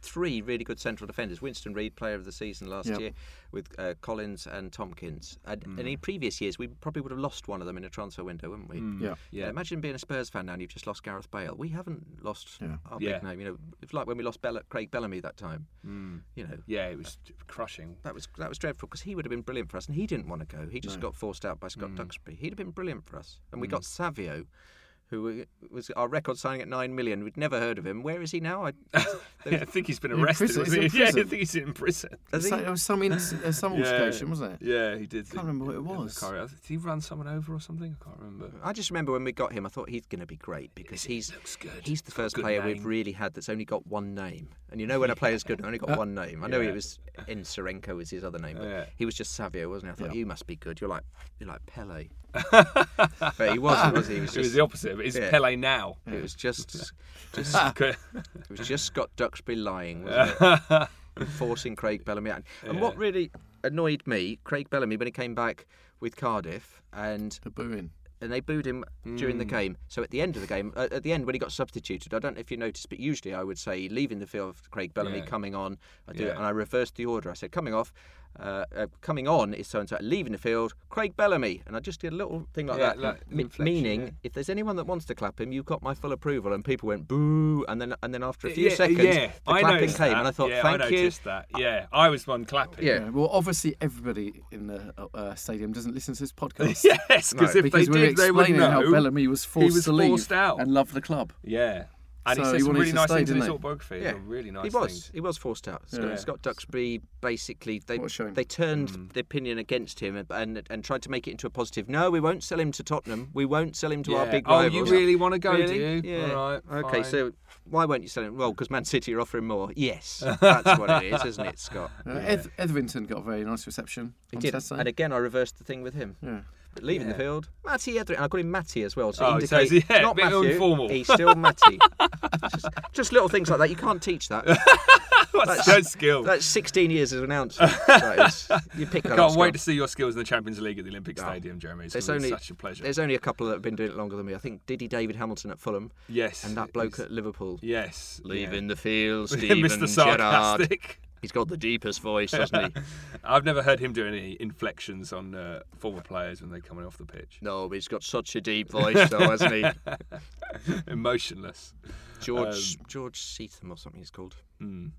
three really good central defenders: Winston Reid, Player of the Season last Yeah. year, with uh, Collins and Tomkins. And, Mm. and in previous years, we probably would have lost one of them in a transfer window, wouldn't we? yeah. Yeah. imagine being a Spurs fan now and you've just lost Gareth Bale. We haven't lost Yeah. our Yeah. big name. You know, it's like when we lost Bell- Craig Bellamy that time. Mm. You know, Yeah, it was crushing. that was that was dreadful because he would have been brilliant for us, and he didn't want to go. He just got forced out by Mm. Scott Duxbury. He'd have been brilliant for us, and we got Savio, who was our record signing at nine million. We'd never heard of him. Where is he now? I, I think he's been arrested. prison, he's he? Yeah, I think he's in prison. Has he? So, there was some, in, uh, some Yeah. altercation, wasn't it? Yeah, he did. I can't remember what it was. I. Did he run someone over or something? I can't remember. I just remember when we got him, I thought he's going to be great because he's looks good. he's the first good player name. we've really had that's only got one name. And you know when a player's good and only got one name. I know Yeah. he was Nsereko was his other name, but Yeah. he was just Savio, wasn't he? I thought Yeah. you must be good. You're like you're like Pele. but he wasn't, was he? He was It was the opposite. It's Yeah. Pele now. it was just just it was just Scott Duxbury lying, wasn't it? Forcing Craig Bellamy out. And what really annoyed me, Craig Bellamy, when he came back with Cardiff and The booing. and they booed him during the Mm. game. So at the end of the game, uh, at the end when he got substituted, I don't know if you noticed, but usually I would say leaving the field, Craig Bellamy Yeah. coming on. I do Yeah. and I reversed the order. I said coming off, uh, uh, coming on is so and so. Leaving the field, Craig Bellamy, and I just did a little thing like Yeah, that, like Me- meaning yeah. if there's anyone that wants to clap him, you've got my full approval. And people went boo, and then and then after a few yeah, seconds, yeah, the I clapping noticed came, that. and I thought, yeah, thank I you. that. Yeah, I was one clapping. Yeah. Yeah, well, obviously everybody in the uh, uh, stadium doesn't listen to this podcast. yes, because No, if because they we were did, they would know. how Bellamy was forced was to leave forced out. and love the club. Yeah, And he So said he some really nice stay, things in didn't his autobiography. Yeah. Really nice he was. things. He was forced out. Scott, Yeah. Scott Duxbury basically they What a shame. they turned Mm. the opinion against him and, and and tried to make it into a positive. No, we won't sell him to Tottenham. We won't sell him to our Yeah. big oh, rivals. you really want to go, do you? Yeah. All right. Okay, fine. so why won't you sell him? Well, because Man City are offering more. Yes, that's what it is, isn't it, Scott? Uh, Eth- Etherington got a very nice reception He did. Saturday. And again, I reversed the thing with him. yeah. But leaving Yeah. the field, Matty Etherington. I call him Matty as well. Oh, so Oh, indicate so is yeah, not a bit Matthew. informal. He's still Matty. just, just little things like that. You can't teach that. What's that skill? That's 16 years as an announcer. That is, you pick that I can't Scott. wait to see your skills in the Champions League at the Olympic Oh. Stadium, Jeremy. It's There's only- such a pleasure. There's only a couple that have been doing it longer than me. I think Diddy David Hamilton at Fulham Yes. and that bloke at Liverpool. Yes. Leaving the field, yeah. Steven Mr. Gerrard. Sarcastic. He's got the deepest voice, hasn't he? I've never heard him do any inflections on uh, former players when they're coming off the pitch. no, but he's got such a deep voice, though, hasn't he? Emotionless. George Um, George Sephton or something he's called. Mm.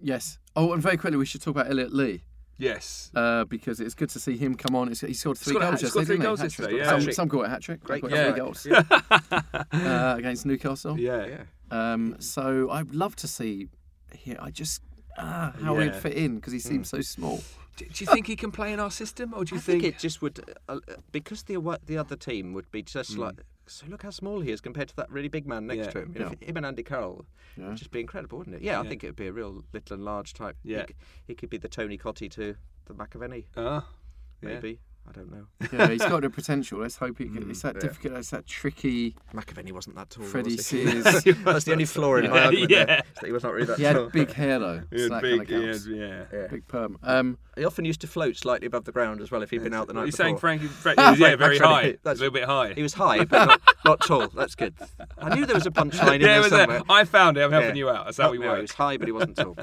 Yes. Oh, and very quickly, we should talk about Elliot Lee Yes. uh, because it's good to see him come on. It's, he scored three scored goals hat- scored yesterday, three didn't goals he? yesterday, yeah. Some, Hat-trick. some call it a hat trick. Great Yeah. three goals uh, against Newcastle. Yeah. Yeah. Um, so I'd love to see. Here, I just ah, how he'd fit in because he seems so small. Do, do you think he can play in our system, or do you I think, think? it just would uh, uh, because the the other team would be just like. So look how small he is compared to that really big man next Yeah. to him. You know, Yeah. Him and Andy Carroll Yeah. would just be incredible, wouldn't it? Yeah, I Yeah. think it would be a real little and large type. He Yeah. c- he, could be the Tony Cottee to the McAvenny, Ah, yeah. maybe. I don't know. yeah, he's got the potential. Let's hope he. Can, it's that yeah. difficult. It's that tricky. McAvenny wasn't that tall. Freddie? Sears. That's the only flaw in my Yeah. argument. Yeah. There, is that he was not really that He tall. had big hair though. He so had that big, kind he of had- yeah. Yeah. Big perm. Um, He often used to float slightly above the ground as well if he'd been out the night You're before. saying Frankie? Frank, yeah, very Frank high. That's a little bit high. He was high, but not, not tall. That's good. I knew there was a punchline in yeah, there it was there. somewhere. I found it. I'm helping Yeah. you out. That's how we No, he was high, but he wasn't tall.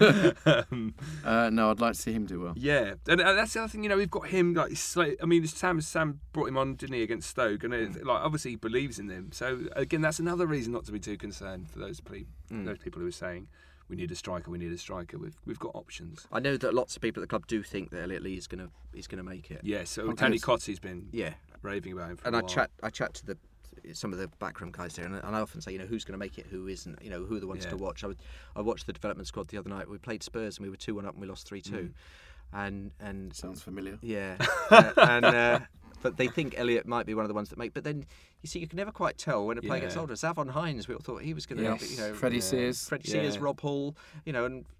Um, uh, no, I'd like to see him do well. yeah, and uh, that's the other thing. You know, we've got him. Like, like- I mean, Sam Sam brought him on, didn't he, against Stoke? And it, like, obviously, he believes in them. So again, that's another reason not to be too concerned for those people. Those people who are saying we need a striker, we need a striker. We've we've got options. I know that lots of people at the club do think that Elliot Lee is going to is going to make it. Yeah. So Okay. Tony Cottee's been Yeah, raving about him for and a I while. chat I chat to the some of the backroom guys there, and, and I often say, you know, who's going to make it, who isn't, you know, who are the ones Yeah. to watch. I, would, I watched the development squad the other night. We played Spurs and we were two one up and we lost three two, and and Sounds familiar. Yeah, uh, and uh, but they think Elliot might be one of the ones that make. But then you see, you can never quite tell when a player gets older. Zavon Hines, we all thought he was going to, Yes. you know, Freddie yeah. Sears. Freddie Yeah. Sears, Rob Hall, you know, and I,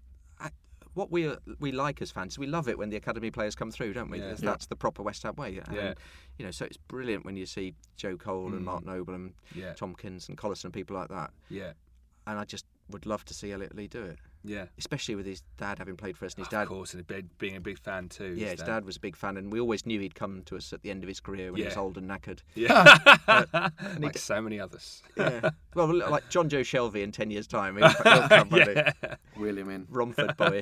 what we uh, we like as fans, we love it when the academy players come through, don't we? Yeah. That's, Yeah. that's the proper West Ham way. And, Yeah. You know, so it's brilliant when you see Joe Cole and mm. Mark Noble and Yeah. Tomkins and Collison and people like that. Yeah. And I just would love to see Elliot Lee do it, Yeah. especially with his dad having played for us and his Of dad. course, and big- being a big fan too. Yeah, his dad was a big fan, and we always knew he'd come to us at the end of his career when he was old and knackered. Yeah. like so many others. Yeah. well, like Jonjo Shelvey in 10 years' time. He'll, he'll come, won't yeah. Wheel him in. Romford boy.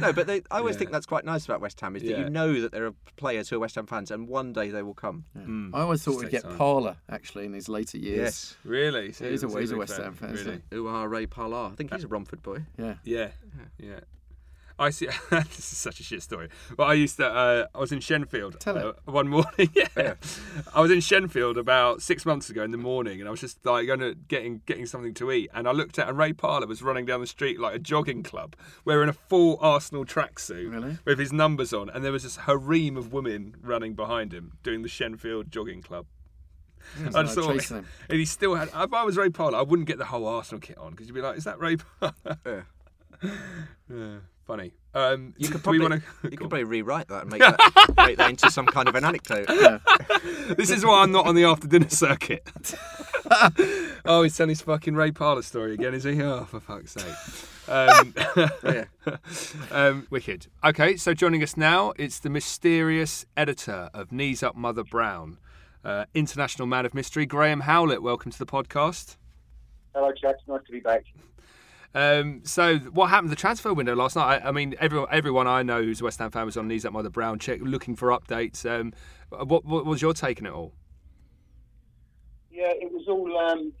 no, but they, I always Yeah. think that's quite nice about West Ham is that Yeah. you know that there are players who are West Ham fans, and one day they will come. Mm. I always thought Just we'd get time. Parlour actually in his later years. Yes, really? So he's a- so he's a big West Ham fan, isn't Really? Who are Ray Parlour? I think he's a Romford boy. Yeah. Yeah. Yeah. I see. this is such a shit story. Well, I used to. Uh, I was in Shenfield Tell it. uh, one morning. yeah. Yeah. I was in Shenfield about six months ago in the morning, and I was just like going to getting getting something to eat, and I looked at and Ray Parlour was running down the street like a jogging club, wearing a full Arsenal tracksuit Really? with his numbers on, and there was this harem of women running behind him doing the Shenfield jogging club. I just thought, him. and he still had. If I was Ray Parlour, I wouldn't get the whole Arsenal kit on because you'd be like, "Is that Ray Parlour?" Yeah. Yeah, funny. Um, You could we probably, wanna- you could probably rewrite that and make that, make that into some kind of an anecdote. Yeah. This is why I'm not on the after dinner circuit. oh, he's telling his fucking Ray Parlour story again, is he? Oh, for fuck's sake. Um, Yeah. um, wicked. Okay, so joining us now, it's the mysterious editor of Knees Up Mother Brown, uh, international man of mystery, Graham Howlett. Welcome to the podcast. Hello, Jack. Nice to be back. Um, so, what happened to the transfer window last night? I, I mean, everyone, everyone I know who's a West Ham fan was on Knees Up Mother Brown, check looking for updates. Um, what, what was your take on it all? Yeah, it was all um,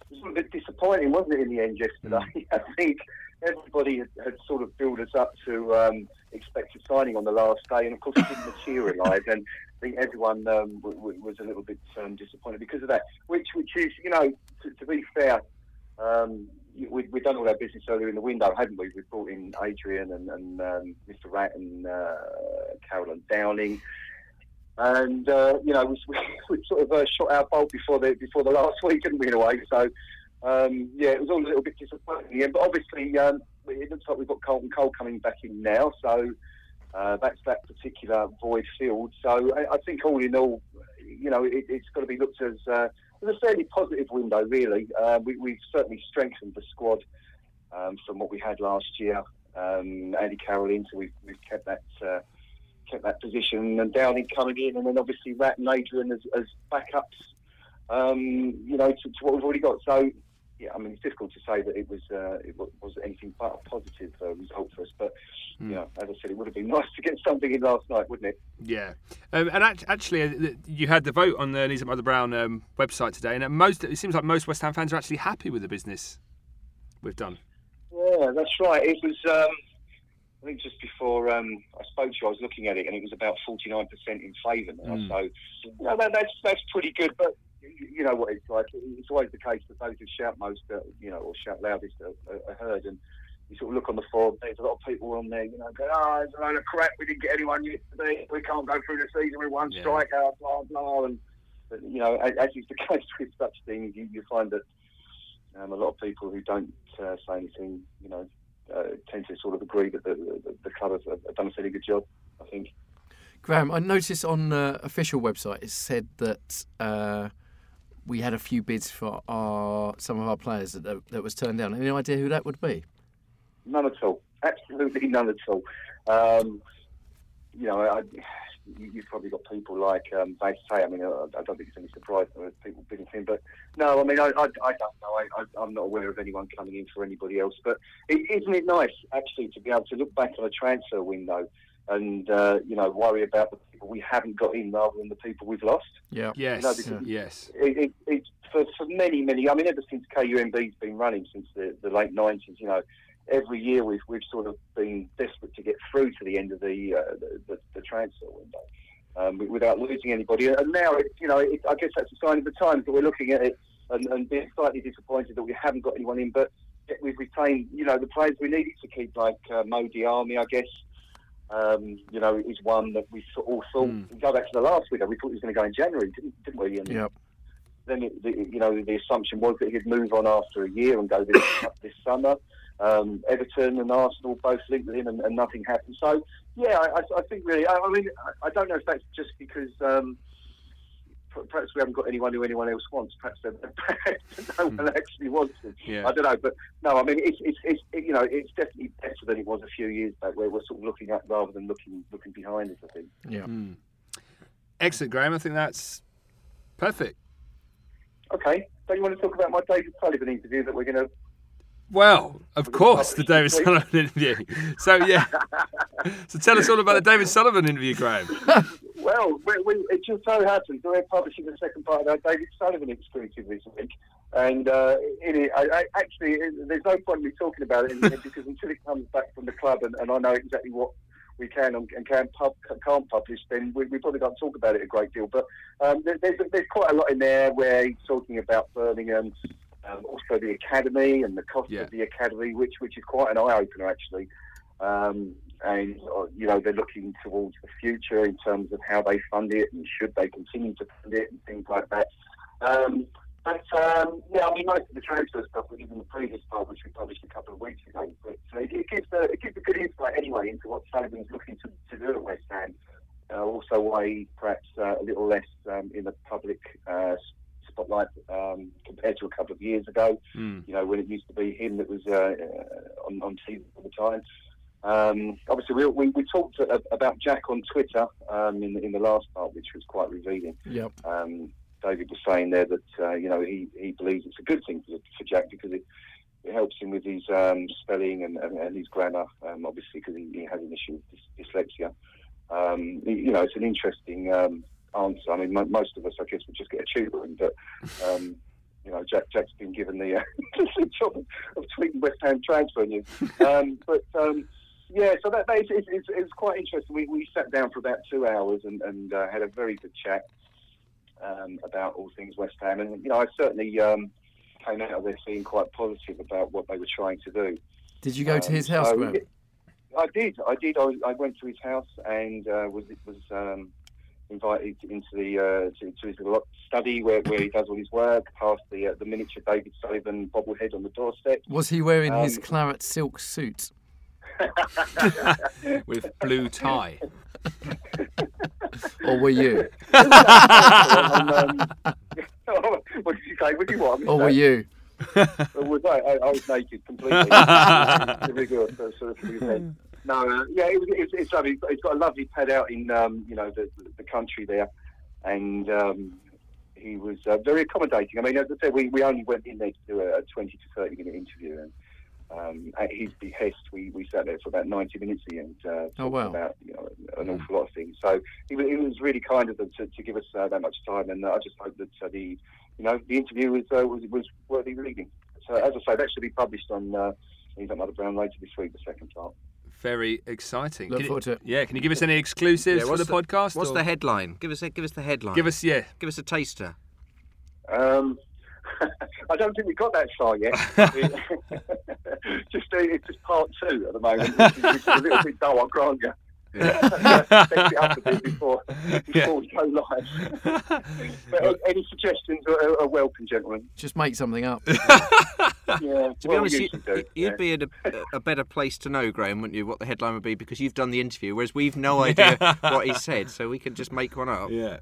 it was all a bit disappointing, wasn't it, in the end yesterday? I think everybody had, had sort of built us up to um, expect a signing on the last day, and of course it didn't materialise. And I think everyone um, w- w- was a little bit um, disappointed because of that. Which, which is, you know, to, to be fair, um, we, we've done all our business earlier in the window, haven't we? We've brought in Adrian and, and um, Mr. Rat and uh, Carolyn Downing. And uh, you know, we, we sort of uh, shot our bolt before the before the last week, didn't we? In a way, so um, yeah, it was all a little bit disappointing. But obviously, um, it looks like we've got Carlton Cole coming back in now, so uh, that's that particular void filled. So I, I think all in all, you know, it, it's got to be looked as, uh, as a fairly positive window, really. Uh, we, we've certainly strengthened the squad um, from what we had last year. Um, Andy Carroll in, so we've, we've kept that uh, kept that position, and Downing coming in, and then obviously Rat and Adrian as, as backups. Um, you know, to, to what we've already got. So yeah, I mean, it's difficult to say that it was uh, it was anything but a positive uh, result for us. But you know, as I said, it would have been nice to get something in last night, wouldn't it? Yeah, um, and act- actually, uh, you had the vote on the Up Mother Brown um, website today, and most it seems like most West Ham fans are actually happy with the business we've done. Yeah, that's right. It was. Um, I think just before um, I spoke to you, I was looking at it, and it was about forty nine percent in favour now. Mm. So, you know, that, that's that's pretty good. But you you know what it's like. It's always the case that those who shout most, uh, you know, or shout loudest, are, are heard. And you sort of look on the forum. There's a lot of people on there, you know, going, "Oh, it's a load of crap. We didn't get anyone yesterday. We can't go through the season with one Yeah. strikeout." Blah blah. And but, you know, as, as is the case with such things, you, you find that um, a lot of people who don't uh, say anything, you know, uh, tend to sort of agree that the, the, the club has have done a fairly good job. I think. Graham, I noticed on the official website it said that uh, we had a few bids for our some of our players that, that was turned down. Any idea who that would be? None at all. Absolutely none at all. Um, you know, I, you, you've probably got people like um, they say. I mean, I, I don't think it's any surprise that people bidding for him. But no, I mean, I, I, I don't know. I, I'm not aware of anyone coming in for anybody else. But is isn't it nice actually to be able to look back on a transfer window and uh, you know worry about the people we haven't got in rather than the people we've lost? Yeah. Yes, No, because- yes, it, it, it's for, for many, many. I mean, ever since KUMB's been running since the, the late nineties, you know, every year we've we've sort of been desperate to get through to the end of the uh, the, the, the transfer window um, without losing anybody. And now, it, you know, it, I guess that's a sign of the times that we're looking at it and, and being slightly disappointed that we haven't got anyone in, but we've retained, you know, the players we needed to keep, like uh, Mo Diamé, I guess. Um, you know, is one that we sort- all thought. Mm. Go back to the last window. We thought he was going to go in January, didn't, didn't we? And Yep. then it, the, you know the assumption was that he'd move on after a year and go this, this summer. Um, Everton and Arsenal both linked with him, and, and nothing happened. So yeah, I, I- I think really. I, I mean, I, don't know if that's just because um, perhaps we haven't got anyone who anyone else wants. Perhaps they- perhaps no one actually wants him. yeah. I don't know, but no, I mean, it's, it's, it's it, you know, it's definitely better than it was a few years back, where we're sort of looking at rather than looking looking behind us. I think. Yeah. Mm. Excellent, Graham. I think that's perfect. Okay, don't you want to talk about my David Sullivan interview that we're going to Well, of course, the David. Sullivan interview. So yeah, so tell us all about the David Sullivan interview, Graham. Well, we, we, it just so happens that we're publishing the second part of our David Sullivan exclusive this week. And uh, in it, I, I, actually, it, there's no point in me talking about it because until it comes back from the club and, and I know exactly what we can and, and can pub, can't publish, then we, we probably don't talk about it a great deal. But um, there, there's, there's quite a lot in there where he's talking about Birmingham, um, also the academy and the cost Yeah. of the academy, which which is quite an eye opener actually. Um, and uh, you know they're looking towards the future in terms of how they fund it and should they continue to fund it and things like that. Um, but um, yeah, I mean most of the transfer stuff was in the previous part, which we published a couple of weeks ago. But uh, it, it gives a, it gives a good insight anyway into what Sullivan's looking to, to do at West Ham. Uh, also, why perhaps uh, a little less um, in the public uh, spotlight um, compared to a couple of years ago Mm. you know, when it used to be him that was uh, uh, on, on TV all the time. Um, obviously, we, we, we talked about Jack on Twitter um, in, the- in the last part, which was quite revealing. Yep. Um, David was saying there that, uh, you know, he, he believes it's a good thing for, for Jack because it, it helps him with his um, spelling and, and, and his grammar, um, obviously, because he, he has an issue with dys- dyslexia. Um, you know, it's an interesting um, answer. I mean, mo- most of us, I guess, would just get a tutoring, but um, you know, Jack Jack's been given the, uh, the job of tweeting West Ham transfer news. Um, but um, yeah, so that, that is, it's, it's, it's quite interesting. We, we sat down for about two hours and, and uh, had a very good chat um, about all things West Ham, and you know, I certainly um, came out of there feeling quite positive about what they were trying to do. Did you go to Um, his house, so? I did. I did. I, I went to his house and uh, was it was um, invited into the uh, to, to his little study where, where he does all his work. Past the uh, the miniature David Sullivan bobblehead on the doorstep. Was he wearing his um, claret silk suit? with blue tie. Or were you? um, what did you say? What did you want? Or were you? was I? I, I was naked completely. The rigor of sort of his head. No, uh, yeah, it was, it's, it's lovely. It's got a lovely pad out in um, you know the, the country there, and um, he was uh, very accommodating. I mean, as I said, we, we only went in there to do a, 20 to 30 minute interview, and um, at his behest, we, we sat there for about 90 minutes and uh, Oh, wow. about you know an awful lot of things. So he, was- he was really kind of them to, to give us uh, that much time, and uh, I just hope that uh, the you know the interview was uh, was was worthy reading. So as I say, that should be published on uh, Knees Up Mother Brown later this week, the second part. Very exciting. Look Can you- forward to it. Yeah, can you give us any exclusives Yeah, for what's the, podcast? What's or- the headline? Give us a, give us the headline. Give us, yeah. give us a taster. Um, I don't think we got that far yet. just uh, it's just part two at the moment, which is, which is a little bit dull. I'll grant you. Set it up a bit before before we go live. but uh, any suggestions are, are welcome, gentlemen. Just make something up. Yeah, To be well, honest, you, do, you'd yeah. be in a, a better place to know, Graham, wouldn't you, what the headline would be because you've done the interview, whereas we've no idea what he said, so we can just make one up. Yeah.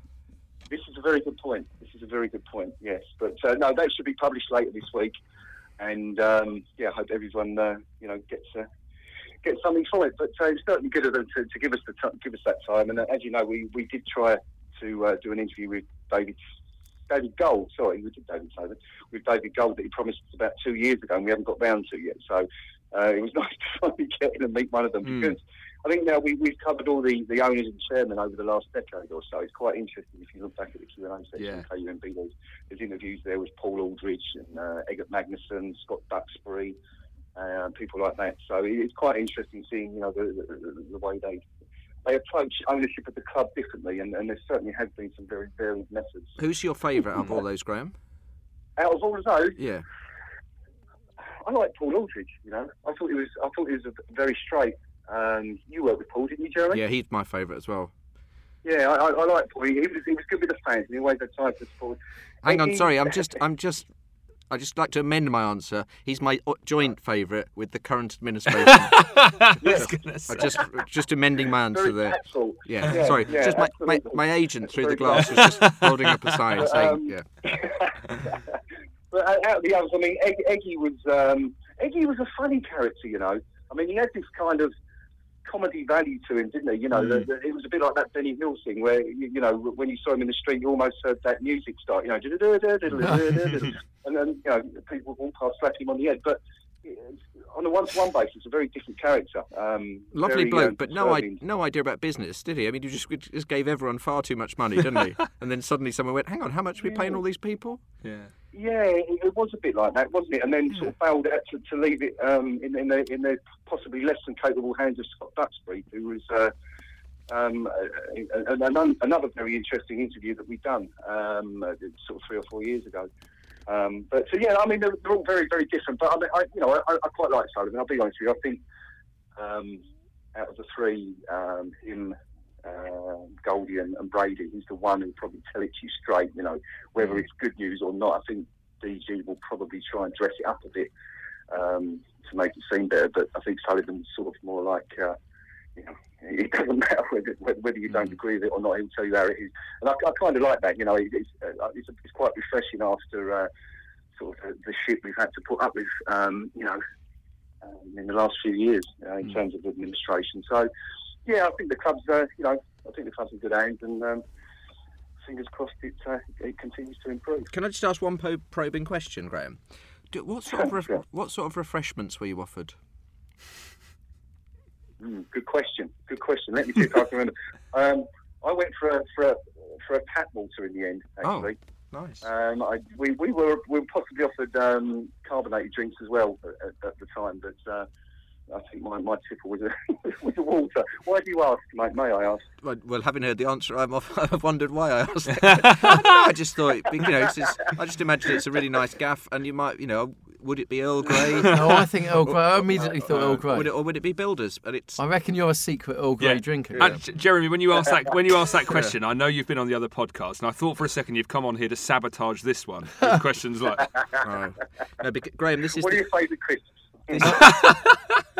This is a very good point. This is a very good point. Yes, but uh, no, that should be published later this week, and um, yeah, I hope everyone uh, you know gets uh, gets something from it. But uh, it's certainly good of them to, to give us the t- give us that time. And uh, as you know, we, we did try to uh, do an interview with David David Gold. Sorry, we did David Sullivan with David Gold that he promised us about two years ago, and we haven't got round to yet. So uh, it was nice to finally get in and meet one of them Mm. because. I think now we, we've covered all the, the owners and chairmen over the last decade or so. It's quite interesting if you look back at the Q&A section Yeah. of KUMB. There's, there's interviews there with Paul Aldridge and uh, Eggert Magnusson, Scott Duxbury, uh, people like that. So it's quite interesting seeing you know the, the, the, way they they approach ownership of the club differently, and, and there certainly has been some very varied methods. Who's your favourite of all those, Graham? Out of all of those, Yeah. I like Paul Aldridge. You know, I thought he was I thought he was a very straight. Um, you worked with Paul, didn't you, Jeremy? Yeah, he's my favourite as well. Yeah, I, I, I like Paul. He, was he was good with the fans, and he always had time for sport. Hang on, He- sorry, I'm just, I'm just, I just like to amend my answer. He's my joint favourite with the current administration. Yes. I just, just amending my answer Very there. tactful. Yeah, Yeah, sorry. yeah, just my, my, my agent through the Very glass was just holding up a sign saying, um, yeah. but out out of the others, I mean, Eggy was um, Eggy was a funny character, you know. I mean, he had this kind of comedy value to him, didn't he? You know, hmm. the, the, it was a bit like that Benny Hill thing, where you, you know, when you saw him in the street, you almost heard that music start, you know, and then you know, people walk past, slap him on the head, but. On a one-to-one basis, a very different character. Um, Lovely very, bloke, um, but no, I, no idea about business, did he? I mean, he just, just gave everyone far too much money, didn't he? and then suddenly someone went, hang on, how much are we paying all these people? Yeah. Yeah, it, it was a bit like that, wasn't it? And then sort of failed out to, to leave it um, in, in, the, in the possibly less than capable hands of Scott Duxbury, who was uh, um, uh, uh, an- another very interesting interview that we'd done um, uh, sort of three or four years ago. Um, but so yeah, I mean they're, they're all very very different. But I, mean, I you know I, I quite like Sullivan. I'll be honest with you. I think um, out of the three, um, him, uh, Goldie, and, and Brady, he's the one who probably tell it to you straight. You know whether it's good news or not. I think DG will probably try and dress it up a bit um, to make it seem better. But I think Sullivan's sort of more like, uh, you know, it doesn't matter whether, whether you don't agree with it or not. He'll tell you how it is, and I, I kind of like that. You know, it's, uh, it's, it's quite refreshing after uh, sort of the, the shit we've had to put up with. Um, you know. Um, in the last few years, uh, in terms of administration, so yeah, I think the club's, uh, you know, I think the club's in good hands, and um, fingers crossed it, uh, it continues to improve. Can I just ask one probing question, Graham? Do, what sort of ref- Sure. what sort of refreshments were you offered? Mm, good question. Good question. Let me see if I can remember. Um, I went for a, for a, for a tap water in the end, Oh. actually. Nice. Um, I, we, we were we were possibly offered um, carbonated drinks as well at, at, at the time, but uh, I think my, my tipple was a, was a water. Why do you ask, mate? May I ask? Well, well, having heard the answer, I'm off, I've wondered why I asked. I, know, I just thought, you know, it's just, I just imagine it's a really nice gaff, and you might, you know, would it be Earl Grey? No, I think Earl Grey. I immediately thought Earl Grey. Would it, or would it be Builders? And it's I reckon you're a secret Earl Grey Yeah. drinker. And Jeremy, when you asked that when you asked that question, I know you've been on the other podcast, and I thought for a second you've come on here to sabotage this one with questions like, no. no, bec- Graham. This is What are the, your favourite crisps?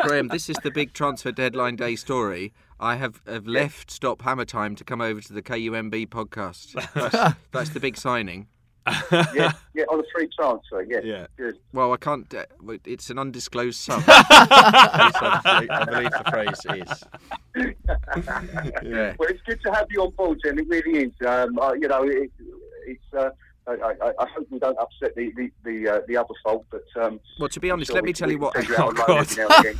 Graham. This is the big transfer deadline day story. I have, have left Stop Hammer Time to come over to the KUMB podcast. That's, that's the big signing. Yeah, yeah, on a free transfer. Yeah, Yeah. good. Well, I can't. Uh, it's an undisclosed sum. I believe the phrase is. Yeah. Well, it's good to have you on board, Jim. It really is. Um, uh, you know, it, it's. Uh, I, I, I hope we don't upset the the the, uh, the other fault, but um, Well, to be honest, sure let we- me tell you what. take you out Oh, God. every now and again.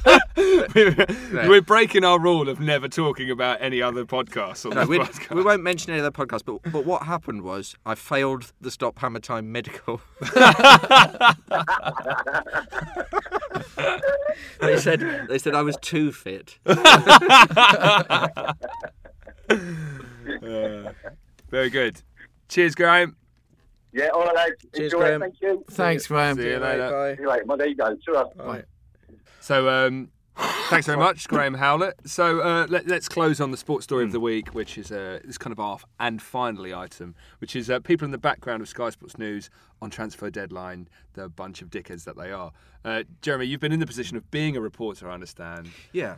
we're, we're breaking our rule of never talking about any other podcasts on No, this we, podcast. we won't mention any other podcasts, but but what happened was I failed the Stop Hammer Time medical. they said they said I was too fit. Uh, very good. Cheers, Graham. Yeah, all right, lads. Cheers, Enjoy Graham. it. Thank you. Thanks, Graham. See you later. See you later. Well, there you go. Ta-ra. So, um, thanks very much, Graham Howlett. So, uh, let, us close on the sports story of the week, which is uh, this kind of our and finally item, which is uh, people in the background of Sky Sports News on transfer deadline, the bunch of dickheads that they are. Uh, Jeremy, you've been in the position of being a reporter, I understand. Yeah.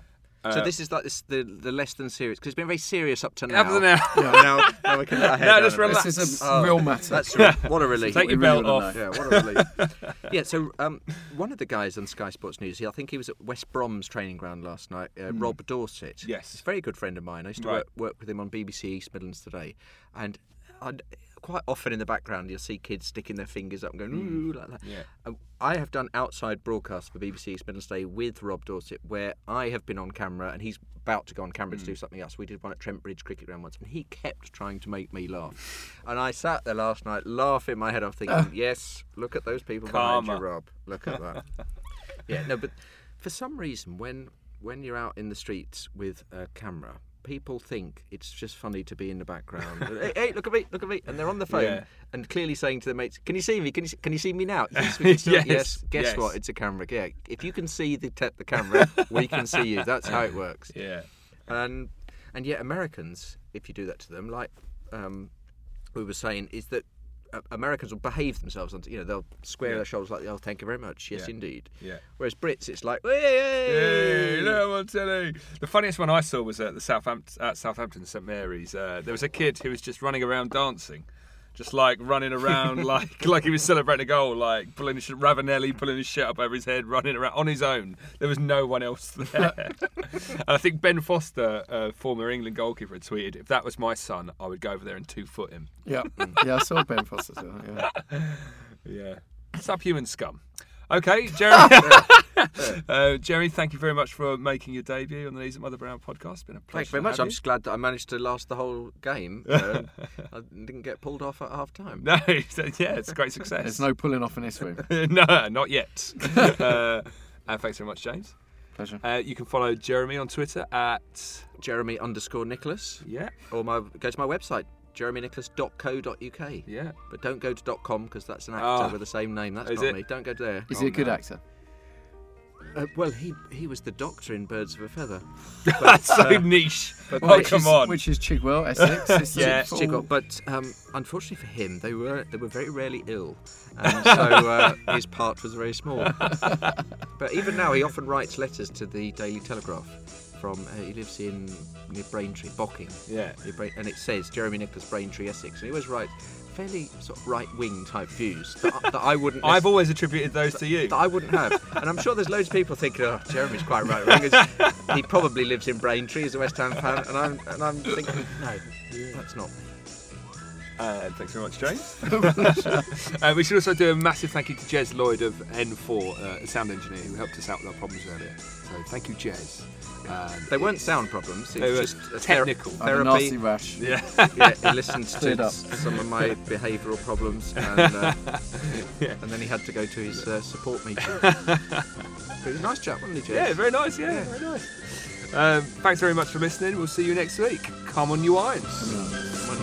So this is like this, the the less than serious because it's been very serious up to now. Up to now. now, now we can let our head Now down just a bit. relax. This is a Oh, real matter. That's re- what a relief. Take your we really belt off. Yeah, what a relief. yeah, so um, one of the guys on Sky Sports News, here, I think he was at West Brom's training ground last night, uh, Rob Dorsett. Yes. He's a very good friend of mine. I used to Right. work, work with him on BBC East Midlands Today. And I'd, quite often in the background, you'll see kids sticking their fingers up and going, hmm. ooh, like that. Yeah. Um, I have done outside broadcasts for BBC East Midlands Today with Rob Dorsett, where I have been on camera and he's about to go on camera to do hmm. something else. We did one at Trent Bridge Cricket Ground once, and he kept trying to make me laugh. And I sat there last night laughing my head off, thinking, uh. yes, look at those people behind you, Rob. Look at that. yeah, no, but for some reason, when when you're out in the streets with a camera, people think it's just funny to be in the background. hey, hey, look at me, look at me, and they're on the phone Yeah. and clearly saying to their mates, "Can you see me? Can you see, can you see me now?" Yes, we can still- Yes, yes. Guess yes. what? It's a camera. Yeah, if you can see the te- the camera, we can see you. That's how it works. Yeah. And and yet Americans, if you do that to them, like um, we were saying, is that. Americans will behave themselves, and you know they'll square Yeah. their shoulders like, "Oh, thank you very much. Yes, Yeah. indeed." Yeah. Whereas Brits, it's like, "Hey, hey, Hey, I'm telling you. The funniest one I saw was at the Southampton, at Southampton St Mary's. Uh, there was a kid who was just running around dancing, just like running around like like he was celebrating a goal, like pulling his, Ravanelli pulling his shit up over his head, running around on his own. There was no one else there. and I think Ben Foster, uh, former England goalkeeper, had tweeted, "If that was my son, I would go over there and two foot him." Yeah, yeah, I saw Ben Foster. Yeah. Yeah. Subhuman scum. Okay, Jeremy. uh, Jeremy, thank you very much for making your debut on the Knees Up Mother Brown podcast. It's been a pleasure. Thanks very much. I'm you. just glad that I managed to last the whole game. You know, I didn't get pulled off at half time. No, yeah, it's a great success. There's no pulling off in this room. no, not yet. uh, and thanks very much, James. Pleasure. Uh, you can follow Jeremy on Twitter at Jeremy underscore Nicholas, yeah, or my go to my website jeremynicholas.co.uk. yeah. But don't go to .com because that's an actor Oh. with the same name. That's Is not it? me. Don't go there. Is he a good no. actor? Uh, well, he he was the doctor in Birds of a Feather. That's so uh, niche. but oh, which come is, on. Which is Chigwell, Essex. It's Yeah, full- Chigwell. But um, unfortunately for him, they were they were very rarely ill, and so uh, his part was very small. but even now, he often writes letters to the Daily Telegraph. From uh, he lives in near Braintree, Bocking, Yeah. near Brain- and it says Jeremy Nicholas Braintree, Essex, and he always writes fairly sort of right wing type views that, I- that I wouldn't. I've always attributed those to you. that I wouldn't have. And I'm sure there's loads of people thinking, oh, Jeremy's quite right wing. He probably lives in Braintree, he's a West Ham fan. And I'm, and I'm thinking, no, that's not me. Uh, thanks very much, James. uh, we should also do a massive thank you to Jez Lloyd of N4, uh, a sound engineer who helped us out with our problems earlier. So thank you, Jez. Um, They weren't sound problems. It They was were just a technical. Ther- I'm a therapy. nasty rash. yeah. yeah, he listened to up. some of my behavioural problems, and, uh, and then he had to go to his uh, support meeting. but he was a nice chap, wasn't he, Jez? yeah, very nice. Yeah, very nice. Um, thanks very much for listening. We'll see you next week. Come on, you irons. Yeah.